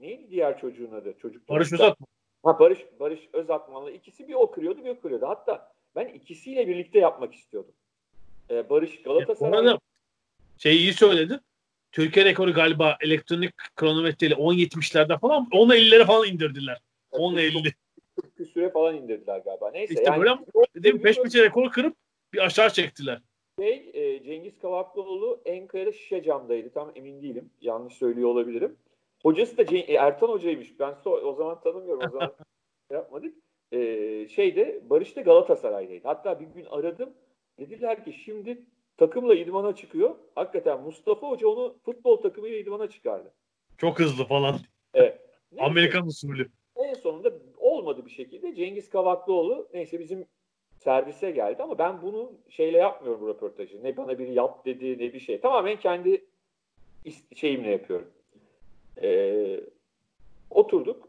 neydi diğer çocuğun adı? Çocuk
Barış Özat mı?
Ha, Barış, Barış Özatman'la ikisi bir o kırıyordu bir o kırıyordu. Hatta ben ikisiyle birlikte yapmak istiyordum. Ee, Barış Galatasaray.
Orada şey iyi söyledi. Türkiye rekoru galiba elektronik kronometreyle 10.70'lerde falan 10.50'lere falan indirdiler. 10.50.
küsüre falan indirdiler galiba. Neyse.
İşte böyle dedim peş peşe rekoru kırıp bir aşağı çektiler.
Şey, e, Cengiz Kavaklıoğlu Enkaya'da şişe camdaydı. Tam emin değilim. Yanlış söylüyor olabilirim. Hocası da Ceng- e, Ertan Hoca'ymış. Ben so- o zaman tanımıyorum. O zaman şey yapmadık. E, şeyde Barış da Galatasaray'daydı. Hatta bir gün aradım. Dediler ki şimdi takımla idmana çıkıyor. Hakikaten Mustafa Hoca onu futbol takımıyla idmana çıkardı.
Çok hızlı falan.
Evet. Neyse,
Amerikan usulü.
En sonunda olmadı bir şekilde. Cengiz Kavaklıoğlu neyse bizim servise geldi ama ben bunu şeyle yapmıyorum bu röportajı. Ne bana biri yap dedi ne bir şey. Tamamen kendi şeyimle yapıyorum. Ee, oturduk.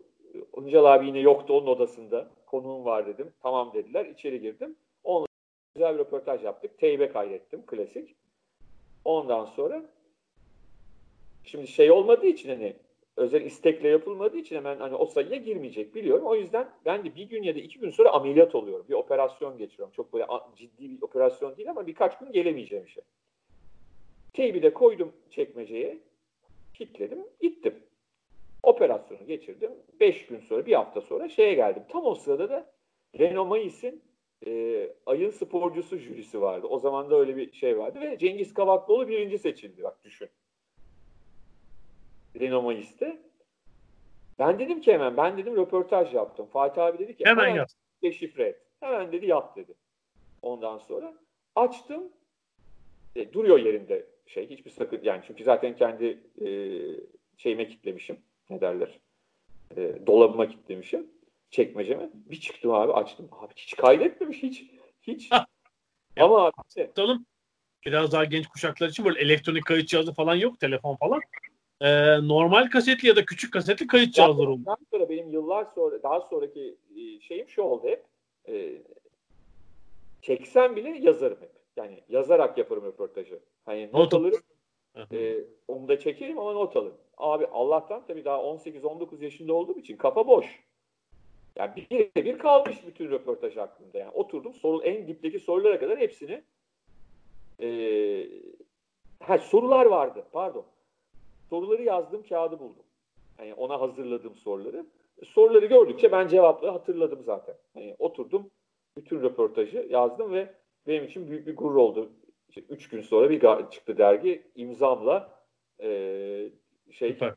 Öncal abi yine yoktu onun odasında. Konuğum var dedim. Tamam dediler. İçeri girdim. Onunla güzel bir röportaj yaptık. Teybe kaydettim. Klasik. Ondan sonra şimdi şey olmadığı için hani özel istekle yapılmadığı için hemen hani o sayıya girmeyecek biliyorum. O yüzden ben de bir gün ya da iki gün sonra ameliyat oluyorum. Bir operasyon geçiriyorum. Çok böyle ciddi bir operasyon değil ama birkaç gün gelemeyeceğim işe. Teybi de koydum çekmeceye. Kilitledim. Gittim. Operasyonu geçirdim. Beş gün sonra, bir hafta sonra şeye geldim. Tam o sırada da Renault Mayıs'ın e, ayın sporcusu jürisi vardı. O zaman da öyle bir şey vardı ve Cengiz Kavaklıoğlu birinci seçildi. Bak düşün. Mayıs'te. Ben dedim ki hemen ben dedim röportaj yaptım. Fatih abi dedi ki
Hemen yaz.
deşifre et. Hemen dedi yap dedi. Ondan sonra açtım. E, duruyor yerinde şey hiçbir sakın yani çünkü zaten kendi e, şeyime kitlemişim. Ne derler? E, dolabıma kitlemişim. Çekmeceme. Bir çıktım abi açtım. Abi hiç kaydetmemiş hiç. Hiç. Ama abi işte,
Tutalım. Biraz daha genç kuşaklar için böyle elektronik kayıt cihazı falan yok. Telefon falan. Ee, normal kasetli ya da küçük kasetli kayıt cihazları oldu.
Ondan sonra benim yıllar sonra daha sonraki e, şeyim şu oldu hep. E, çeksem bile yazarım hep. Yani yazarak yaparım röportajı. Hani not,
Not
alırım. E, onu da çekerim ama not alırım. Abi Allah'tan tabii daha 18-19 yaşında olduğum için kafa boş. Yani bir bir kalmış bütün röportaj aklımda. Yani oturdum soru en dipteki sorulara kadar hepsini e, ha, sorular vardı. Pardon. Soruları yazdığım kağıdı buldum. Yani ona hazırladığım soruları. Soruları gördükçe ben cevapları hatırladım zaten. Yani oturdum bütün röportajı yazdım ve benim için büyük bir gurur oldu. İşte üç gün sonra bir çıktı dergi imzamla e, şey
Süper.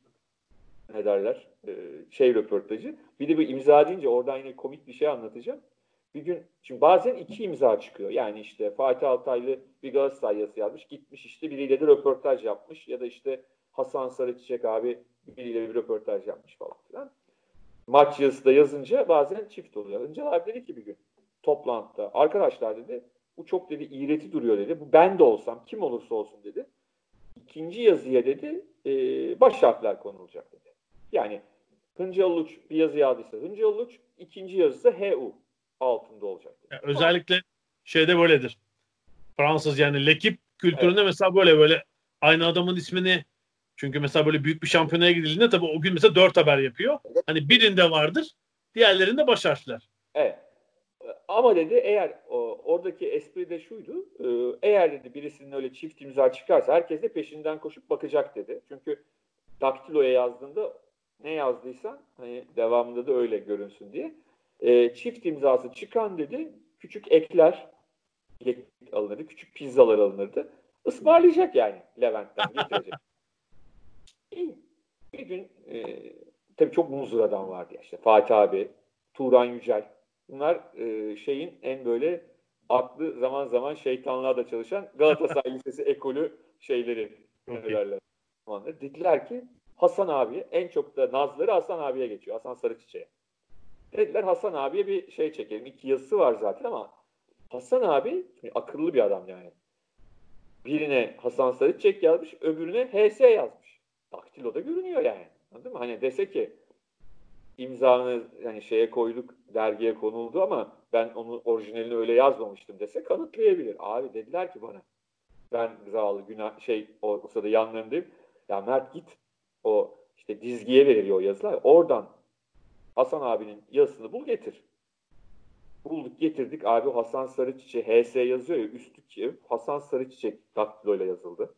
ne derler e, şey röportajı. Bir de bu imza deyince oradan yine komik bir şey anlatacağım. Bir gün şimdi bazen iki imza çıkıyor. Yani işte Fatih Altaylı bir Galatasaray yazısı yazmış. Gitmiş işte biriyle de röportaj yapmış. Ya da işte Hasan Sarıçiçek abi biriyle bir röportaj yapmış falan filan. Maç yazısı da yazınca bazen çift oluyor. Önce abi dedi ki bir gün toplantıda arkadaşlar dedi bu çok dedi iğreti duruyor dedi. Bu ben de olsam kim olursa olsun dedi. İkinci yazıya dedi e, baş harfler konulacak dedi. Yani Hıncal Uluç bir yazı yazdıysa Hıncal Uluç ikinci yazısı HU altında olacak. Dedi.
Yani özellikle şeyde böyledir. Fransız yani lekip kültüründe mesela böyle böyle aynı adamın ismini çünkü mesela böyle büyük bir şampiyonaya gidildiğinde tabii o gün mesela dört haber yapıyor. Hani birinde vardır, diğerlerinde baş harfler.
Evet. Ama dedi eğer o, oradaki espri de şuydu. e, Eğer dedi birisinin öyle çift imza çıkarsa herkes de peşinden koşup bakacak dedi. Çünkü daktiloya yazdığında ne yazdıysan hani devamında da öyle görünsün diye. E, çift imzası çıkan dedi küçük ekler alınırdı. Küçük pizzalar alınırdı. Ismarlayacak yani Levent'ten getirecek. Bir gün e, tabii çok muzur adam vardı ya işte Fatih abi, Turan Yücel. Bunlar e, şeyin en böyle aklı zaman zaman şeytanlığa da çalışan Galatasaray Lisesi ekolü şeyleri derler. zamanları. Dediler ki Hasan abi en çok da nazları Hasan abiye geçiyor. Hasan Sarıçiçek'e. Dediler Hasan abiye bir şey çekelim. İki yazısı var zaten ama Hasan abi akıllı bir adam yani. Birine Hasan Sarıçek yazmış, öbürüne HS yazmış. Daktiloda görünüyor yani. Anladın mı? Hani dese ki imzanı yani şeye koyduk, dergiye konuldu ama ben onun orijinalini öyle yazmamıştım dese kanıtlayabilir. Abi dediler ki bana ben zavallı günah şey o, o sırada yanlarındayım. Ya Mert git o işte dizgiye veriliyor o yazılar. Oradan Hasan abinin yazısını bul getir. Bulduk getirdik abi Hasan Sarıçiçek HS yazıyor ya üstteki Hasan Sarıçiçek daktiloyla yazıldı.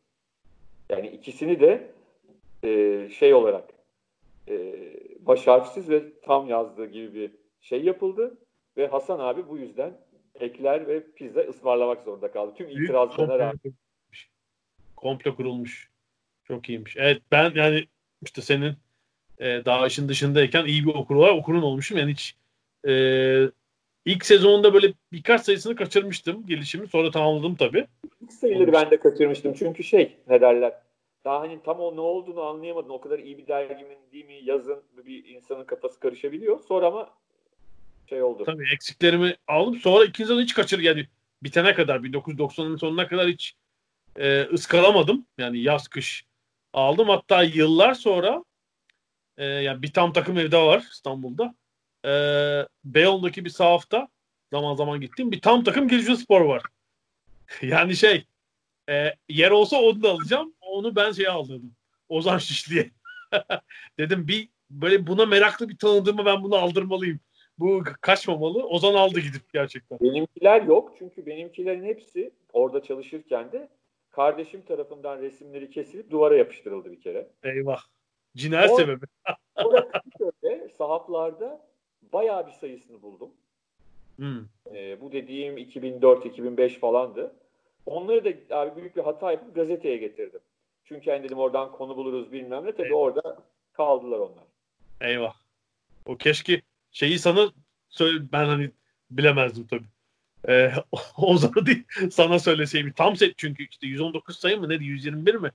Yani ikisini de e, şey olarak e, baş harfsiz ve tam yazdığı gibi bir şey yapıldı ve Hasan abi bu yüzden ekler ve pizza ısmarlamak zorunda kaldı. Tüm itirazlarına rağmen.
Komple kurulmuş. Çok iyiymiş. Evet ben yani işte senin e, daha işin dışındayken iyi bir okur var. Okurun olmuşum. Yani hiç e, ilk sezonunda böyle birkaç sayısını kaçırmıştım gelişimi. Sonra tamamladım tabii.
İlk sayıları ben de kaçırmıştım. Çünkü şey ne derler daha hani tam o ne olduğunu anlayamadın. O kadar iyi bir dergi mi değil mi yazın bir insanın kafası karışabiliyor. Sonra ama şey oldu.
Tabii eksiklerimi aldım. Sonra ikinci hiç kaçır yani bitene kadar 1990'ın sonuna kadar hiç e, ıskalamadım. Yani yaz kış aldım. Hatta yıllar sonra e, yani bir tam takım evde var İstanbul'da. E, Beyoğlu'ndaki bir sahafta zaman zaman gittim. Bir tam takım Gelişme Spor var. yani şey e, yer olsa onu da alacağım. Onu ben şey aldım. Ozan Şişli'ye. Dedim bir böyle buna meraklı bir tanıdığımı ben bunu aldırmalıyım. Bu kaçmamalı. Ozan aldı gidip gerçekten.
Benimkiler yok. Çünkü benimkilerin hepsi orada çalışırken de kardeşim tarafından resimleri kesilip duvara yapıştırıldı bir kere.
Eyvah. Cinayet sebebi.
orada şöyle sahaflarda bayağı bir sayısını buldum.
Hmm.
Ee, bu dediğim 2004-2005 falandı. Onları da abi büyük bir hata yapıp gazeteye getirdim. Çünkü hani dedim oradan konu buluruz bilmem ne. Tabii Eyvah. orada kaldılar onlar.
Eyvah. O keşke şeyi sana söyle ben hani bilemezdim tabii. Ee, o zaman değil sana söyleseydim. Tam set çünkü işte 119 sayı mı ne 121 mi?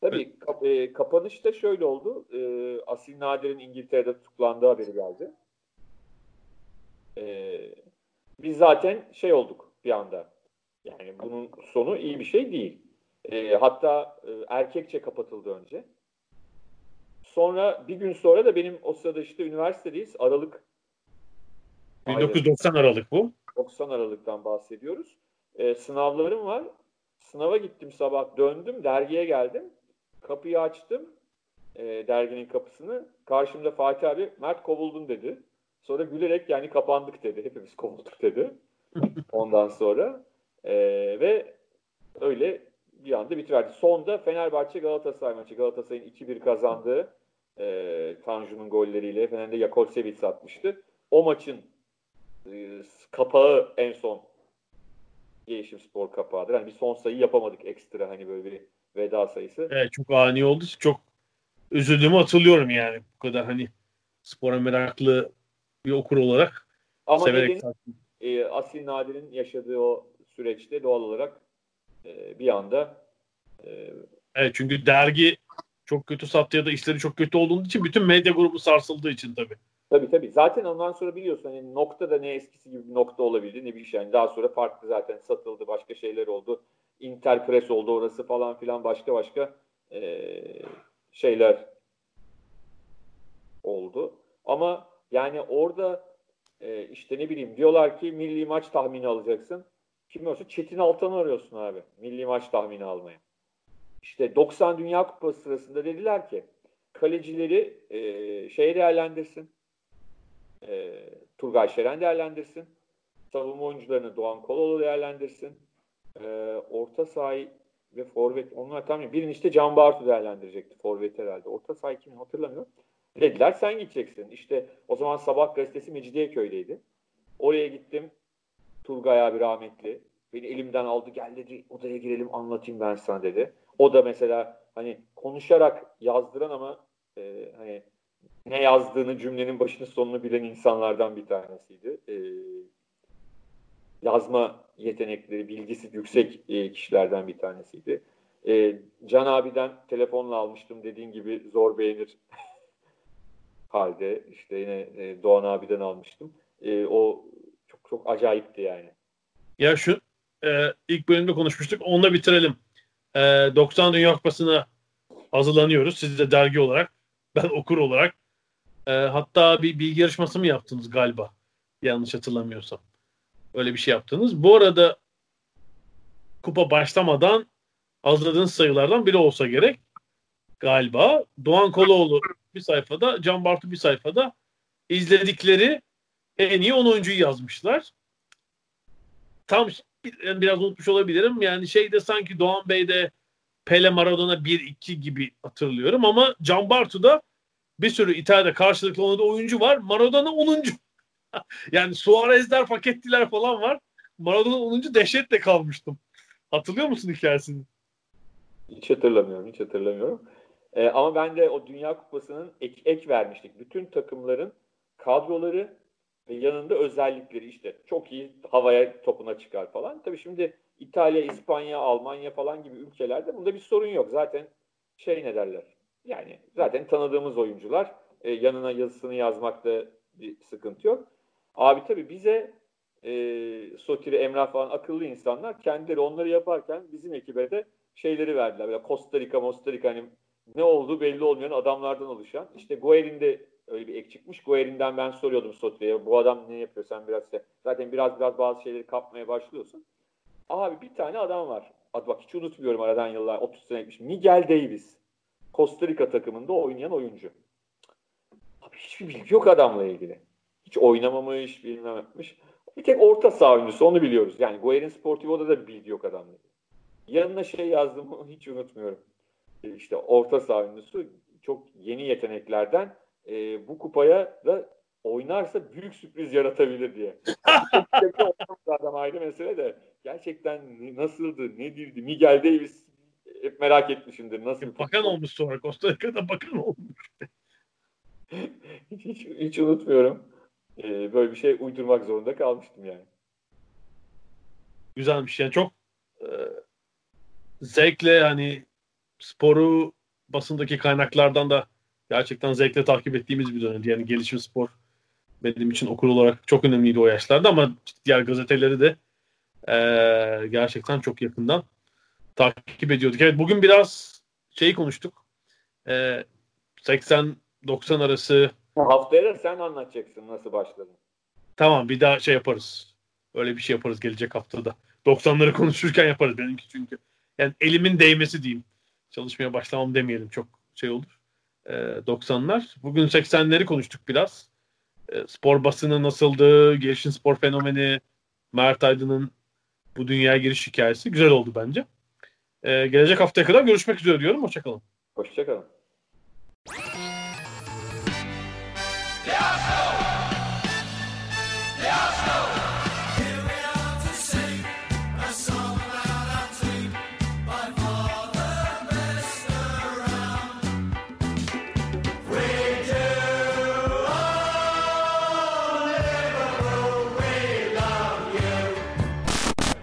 Tabii kap, e, kapanışta şöyle oldu. E, Asil Nadir'in İngiltere'de tutuklandığı haberi geldi. E, biz zaten şey olduk bir anda. Yani bunun sonu iyi bir şey değil. E, hatta e, erkekçe kapatıldı önce. Sonra bir gün sonra da benim o sırada işte üniversitedeyiz. Aralık
1990 Aralık bu.
90 Aralık'tan bahsediyoruz. E, sınavlarım var. Sınava gittim sabah döndüm dergiye geldim. Kapıyı açtım. E, derginin kapısını. Karşımda Fatih abi Mert kovuldun dedi. Sonra gülerek yani kapandık dedi. Hepimiz kovulduk dedi. Ondan sonra. E, ve öyle bir anda bitiverdi. Sonda Fenerbahçe Galatasaray maçı. Galatasaray'ın 2-1 kazandığı e, Tanju'nun golleriyle Fener'de Yakovsevic atmıştı. O maçın e, kapağı en son Gelişim Spor kapağıdır. Hani bir son sayı yapamadık ekstra hani böyle bir veda sayısı.
Evet çok ani oldu. Çok üzüldüğümü hatırlıyorum yani. Bu kadar hani spora meraklı bir okur olarak
Ama severek nedeni, e, Asil Nadir'in yaşadığı o süreçte doğal olarak e, bir anda
e, Evet çünkü dergi çok kötü sattı ya da işleri çok kötü olduğu için bütün medya grubu sarsıldığı için tabii.
Tabii tabii. Zaten ondan sonra biliyorsun hani nokta da ne eskisi gibi bir nokta olabildi ne bir şey. Yani daha sonra farklı zaten satıldı. Başka şeyler oldu. Interpress oldu orası falan filan başka başka e, şeyler oldu. Ama yani orada e, işte ne bileyim diyorlar ki milli maç tahmini alacaksın. Kim olsa Çetin Altan'ı arıyorsun abi. Milli maç tahmini almaya. İşte 90 Dünya Kupası sırasında dediler ki kalecileri e, şeye değerlendirsin. E, Turgay Şeren değerlendirsin. Savunma oyuncularını Doğan Kololu değerlendirsin. E, orta sahayı ve forvet onlar tam birini işte Can Bartu değerlendirecekti forvet herhalde. Orta saha kimi hatırlamıyorum. Dediler sen gideceksin. İşte o zaman Sabah gazetesi Mecidiyeköy'deydi. Oraya gittim. Turgay abi rahmetli. Beni elimden aldı gel dedi odaya girelim anlatayım ben sana dedi. O da mesela hani konuşarak yazdıran ama e, hani ne yazdığını cümlenin başını sonunu bilen insanlardan bir tanesiydi. E, yazma yetenekleri, bilgisi yüksek e, kişilerden bir tanesiydi. E, Can abiden telefonla almıştım dediğin gibi zor beğenir halde işte yine e, Doğan abiden almıştım. E, o çok acayipti yani.
Ya şu e, ilk bölümde konuşmuştuk. Onunla bitirelim. E, 90 Dünya Kupası'na hazırlanıyoruz. Siz de dergi olarak. Ben okur olarak. E, hatta bir bilgi yarışması mı yaptınız galiba? Yanlış hatırlamıyorsam. Öyle bir şey yaptınız. Bu arada kupa başlamadan hazırladığınız sayılardan biri olsa gerek. Galiba. Doğan Koloğlu bir sayfada, Can Bartu bir sayfada izledikleri en iyi 10 oyuncuyu yazmışlar. Tam biraz unutmuş olabilirim. Yani şeyde sanki Doğan Bey'de Pele Maradona 1-2 gibi hatırlıyorum ama Can Bartu'da bir sürü İtalya'da karşılıklı oynadığı oyuncu var. Maradona 10. yani Suarez'ler, Pakettiler falan var. Maradona 10. dehşetle kalmıştım. Hatırlıyor musun hikayesini?
Hiç hatırlamıyorum, hiç hatırlamıyorum. Ee, ama ben de o Dünya Kupası'nın ek, ek vermiştik. Bütün takımların kadroları yanında özellikleri işte çok iyi havaya topuna çıkar falan. Tabii şimdi İtalya, İspanya, Almanya falan gibi ülkelerde bunda bir sorun yok. Zaten şey ne derler? Yani zaten tanıdığımız oyuncular e, yanına yazısını yazmakta bir sıkıntı yok. Abi tabii bize e, Sotiri, Emrah falan akıllı insanlar kendileri onları yaparken bizim ekibe de şeyleri verdiler. Böyle Costa Rica, Costa Rica hani ne olduğu belli olmayan adamlardan oluşan. İşte Guerin de öyle bir ek çıkmış. Guerin'den ben soruyordum Sotri'ye. Bu adam ne yapıyor sen biraz işte. Zaten biraz biraz bazı şeyleri kapmaya başlıyorsun. Abi bir tane adam var. Adı bak hiç unutmuyorum aradan yıllar. 30 sene gitmiş. Miguel Davis. Costa Rica takımında oynayan oyuncu. Abi hiçbir bilgi yok adamla ilgili. Hiç oynamamış, bilmem etmiş. Bir tek orta saha oyuncusu onu biliyoruz. Yani Guerin Sportivo'da da bilgi yok adamla ilgili. Yanına şey yazdım hiç unutmuyorum. İşte orta saha oyuncusu çok yeni yeteneklerden e, bu kupaya da oynarsa büyük sürpriz yaratabilir diye. adam ayrı mesele de gerçekten nasıldı, ne değildi? Miguel Davis hep merak etmişimdir. Nasıl
bakan olmuş sonra. Costa Rica'da bakan olmuş.
hiç, hiç, hiç unutmuyorum. Ee, böyle bir şey uydurmak zorunda kalmıştım yani.
Güzelmiş yani çok e, zevkle hani sporu basındaki kaynaklardan da gerçekten zevkle takip ettiğimiz bir dönemdi. Yani gelişim spor benim için okul olarak çok önemliydi o yaşlarda ama diğer gazeteleri de e, gerçekten çok yakından takip ediyorduk. Evet bugün biraz şeyi konuştuk. E, 80-90 arası
Haftaya da sen anlatacaksın nasıl başladın.
Tamam bir daha şey yaparız. Öyle bir şey yaparız gelecek haftada. 90'ları konuşurken yaparız benimki çünkü. Yani elimin değmesi diyeyim. Çalışmaya başlamam demeyelim çok şey olur. Ee, 90'lar. Bugün 80'leri konuştuk biraz. Ee, spor basını nasıldı? Gelişim spor fenomeni. Mert Aydın'ın bu dünyaya giriş hikayesi. Güzel oldu bence. Ee, gelecek haftaya kadar görüşmek üzere diyorum. Hoşçakalın.
Hoşçakalın.